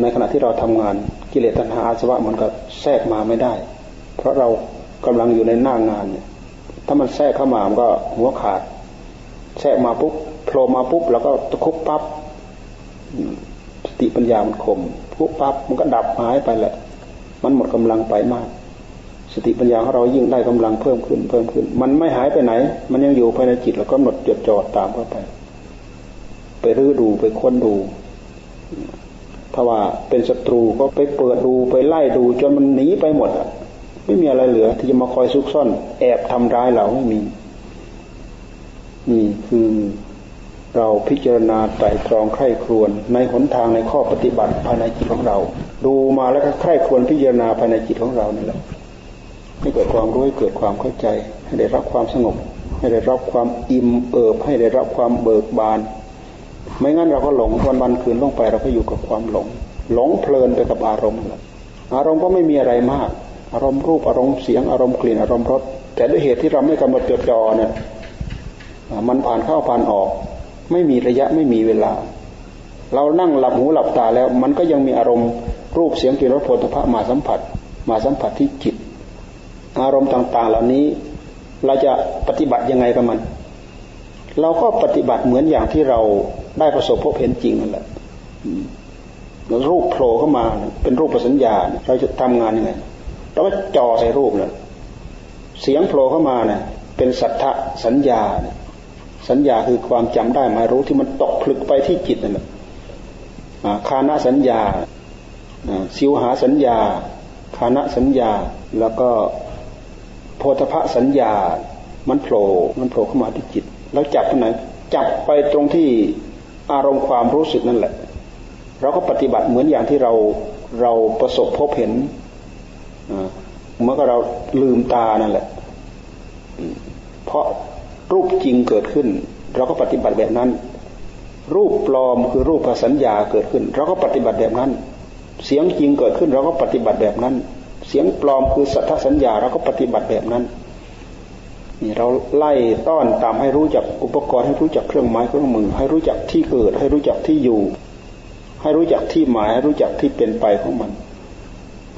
ในขณะที่เราทำงานกิเลสตัณหาอาสวะมันก็แทรกมาไม่ได้ เพราะเรากำลังอยู่ในหน้างานเนี่ยถ้ามันแทรกเข้ามามันก็หัวขาด แทรกมาปุ๊บโผล่มาปุ๊บแล้วก็ตะคุบปั๊บสติปัญญามันคมปุ๊บปั๊บมันก็ดับหายไปแหละ มันหมดกำลังไปมาก สติปัญญาของเรายิ่งได้กำลังเพิ่มขึ้นเพิ่มขึ้น มันไม่หายไปไหน มันยังอยู่ภายในจิตแล้วก็หมดจดจ่อตามเข้าไป ไปรื้อดูไปค้นดู ถ้าว่าเป็นศัตรูก็ไปเปิดดูไปไล่ดู จนมันหนีไปหมดอะไม่มีอะไรเหลือ ที่จะมาคอยซุกซ่อน แอบทำร้ายเราไม่มีนี่คือเราพิจารณาไตรตรองไข้ครวนในหนทางในข้อปฏิบัติภายในจิตของเรา ดูมาแล้วก็ไข้ครวนพิจารณาภายในจิตของเรานี่แหละ ให้เกิดความรู้ให้เกิดความเข้าใจ ให้ได้รับความสงบ ให้ได้รับความอิ่มเอิบให้ได้รับความเบิกบาน ไม่งั้นเราก็หลงวันวันคืนลงไปเราก็อยู่กับความหลง หลงเพลินไปกับอารมณ์ อารมณ์ก็ไม่มีอะไรมาก อารมณ์รูปอารมณ์เสียงอารมณ์กลิ่นอารมณ์รสแต่ด้วยเหตุที่เราไม่กำหนดจดจ่อเนี่ยมันผ่านเข้าผ่านออก ไม่มีระยะไม่มีเวลา เรานั่งหลับหูหลับตาแล้ว มันก็ยังมีอารมณ์รูปเสียงกลิ่นรสโผฏฐะมาสัมผัส มาสัมผัสที่จิต อารมณ์ต่างๆ เหล่านี้ เราจะปฏิบัติยังไงกับมัน เราก็ปฏิบัติเหมือนอย่างที่เราได้ประสบพบเห็นจริงนั่นแหละรูปโผล่เข้ามาเป็นรูปประสัญญา เราจะทำงานยังไงเราก็จ่อใส่รูปเลยเสียงโผล่เข้ามาเนี่ยเป็นสัทธสัญญา สัญญาคือความจำได้หมายรู้ที่มันตกผลึกไปที่จิตนั่นแหละคานะสัญญาสิวหาสัญญาคานะสัญญาแล้วก็ โพธพสัญญา มันโผล่ มันโผล่เข้ามาที่จิต แล้วจับตรงไหน จับไปตรงที่อารมณ์ความรู้สึกนั่นแหละ เราก็ปฏิบัติเหมือนอย่างที่เราเราประสบพบเห็นเมื่อเราลืมตานั่นแหละ เพราะรูปจริงเกิดขึ้น เราก็ปฏิบัติแบบนั้น รูปปลอมคือรูปสัญญาเกิดขึ้น เราก็ปฏิบัติแบบนั้น เสียงจริงเกิดขึ้น เราก็ปฏิบัติแบบนั้น เสียงปลอมคือสัทธสัญญาเราก็ปฏิบัติแบบนั้นนี่เราไล่ต้อนตามให้รู้จักอุปกรณ์ให้รู้จักเครื่องไม้เครื่องมือ ให้รู้จักที่เกิด ให้รู้จักที่อยู่ ให้รู้จักที่หมายให้รู้จักที่เป็นไปของมัน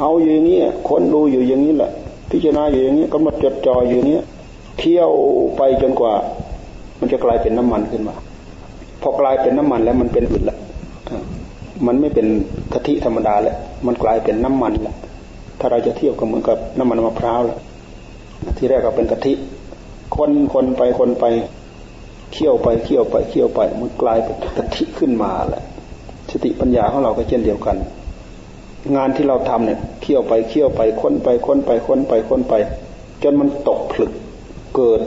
เอาอยู่อย่างนี้ค้นดูอยู่อย่างนี้แหละ พิจารณาอยู่อย่างนี้ก็มาจดจ่ออยู่เนี้ยเที่ยวไปจนกว่า มันจะกลายเป็นน้ำมันขึ้นมา พอกลายเป็นน้ำมันแล้วมันเป็นอื่นละมันไม่เป็นกะทิธรรมดาแล้วมันกลายเป็นน้ำมันและ ถ้าเราจะเทียบก็เหมือนกับน้ำมันมะพร้าวแล้วที่แรกก็เป็นกะทิคนคนไปคนไปเคี่ยวไปเคี่ยวไปเคี่ยวไปมันกลายเป็นกะทิขึ้นมาแหละสติปัญญาของเราก็เช่นเดียวกัน งานที่เราทำเนี่ยเคี่ยวไปเคี่ยวไปค้นไปค้นไปค้นไปค้นไป จนมันตกผลึกเกิด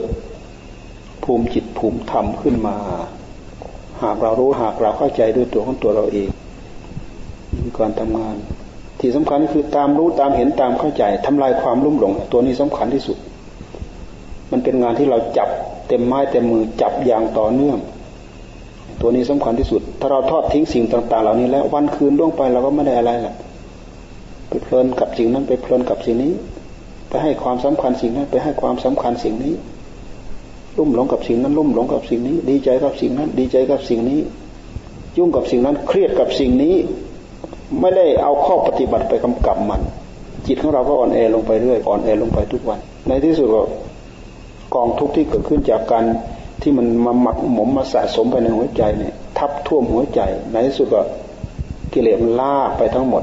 ภูมิจิตภูมิธรรมขึ้นมา หากเรารู้หากเราเข้าใจด้วยตัวของตัวเราเองมีการทำงาน ที่สำคัญคือตามรู้ตามเห็นตามเข้าใจทำลายความลุ่มหลง ตัวนี้สำคัญที่สุด มันเป็นงานที่เราจับเต็มไม้เต็มมือจับอย่างต่อเนื่อง ตัวนี้สำคัญที่สุด ถ้าเราทอดทิ้งสิ่งต่าง ๆ เหล่านี้แล้ววันคืนล่วงไปเราก็ไม่ได้อะไรแหละไปเพลินกับสิ่งนั้นไปเพลินกับสิ่งนี้ ไปให้ความสำคัญสิ่งนั้น ไปให้ความสำคัญสิ่งนี้ลุ่มหลงกับสิ่งนั้นลุ่มหลงกับสิ่งนี้ ดีใจกับสิ่งนั้น ดีใจกับสิ่งนี้ ยุ่งกับสิ่งนั้นเครียดกับสิ่งนี้ ไม่ได้เอาข้อปฏิบัติไปกำกับมัน จิตของเราก็อ่อนแอลงไปเรื่อยอ่อนแอลงไปทุกวัน ในที่สุดก็กองทุกข์ที่เกิดขึ้นจากการที่มันมาหมักหมมมาสะสมไปในหัวใจเนี่ย ทับท่วมหัวใจ ในที่สุดก็กิเลสมันลากไปทั้งหมด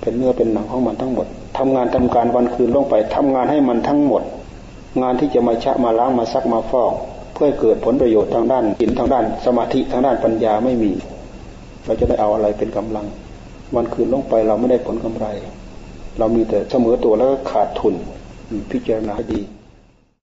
เป็นเนื้อเป็นหนังของมันทั้งหมดทำงานทำการวันคืนลงไปทำงานให้มันทั้งหมด งานที่จะมาชะมาล้างมาซักมาฟอก เพื่อเกิดผลประโยชน์ทางด้านหินทางด้าน สมาธิทางด้านปัญญาไม่มี เราจะได้เอาอะไรเป็นกำลัง วันคืนลงไปเราไม่ได้ผลกำไร เรามีแต่เสมอตัวแล้วก็ขาดทุนพิจารณาดี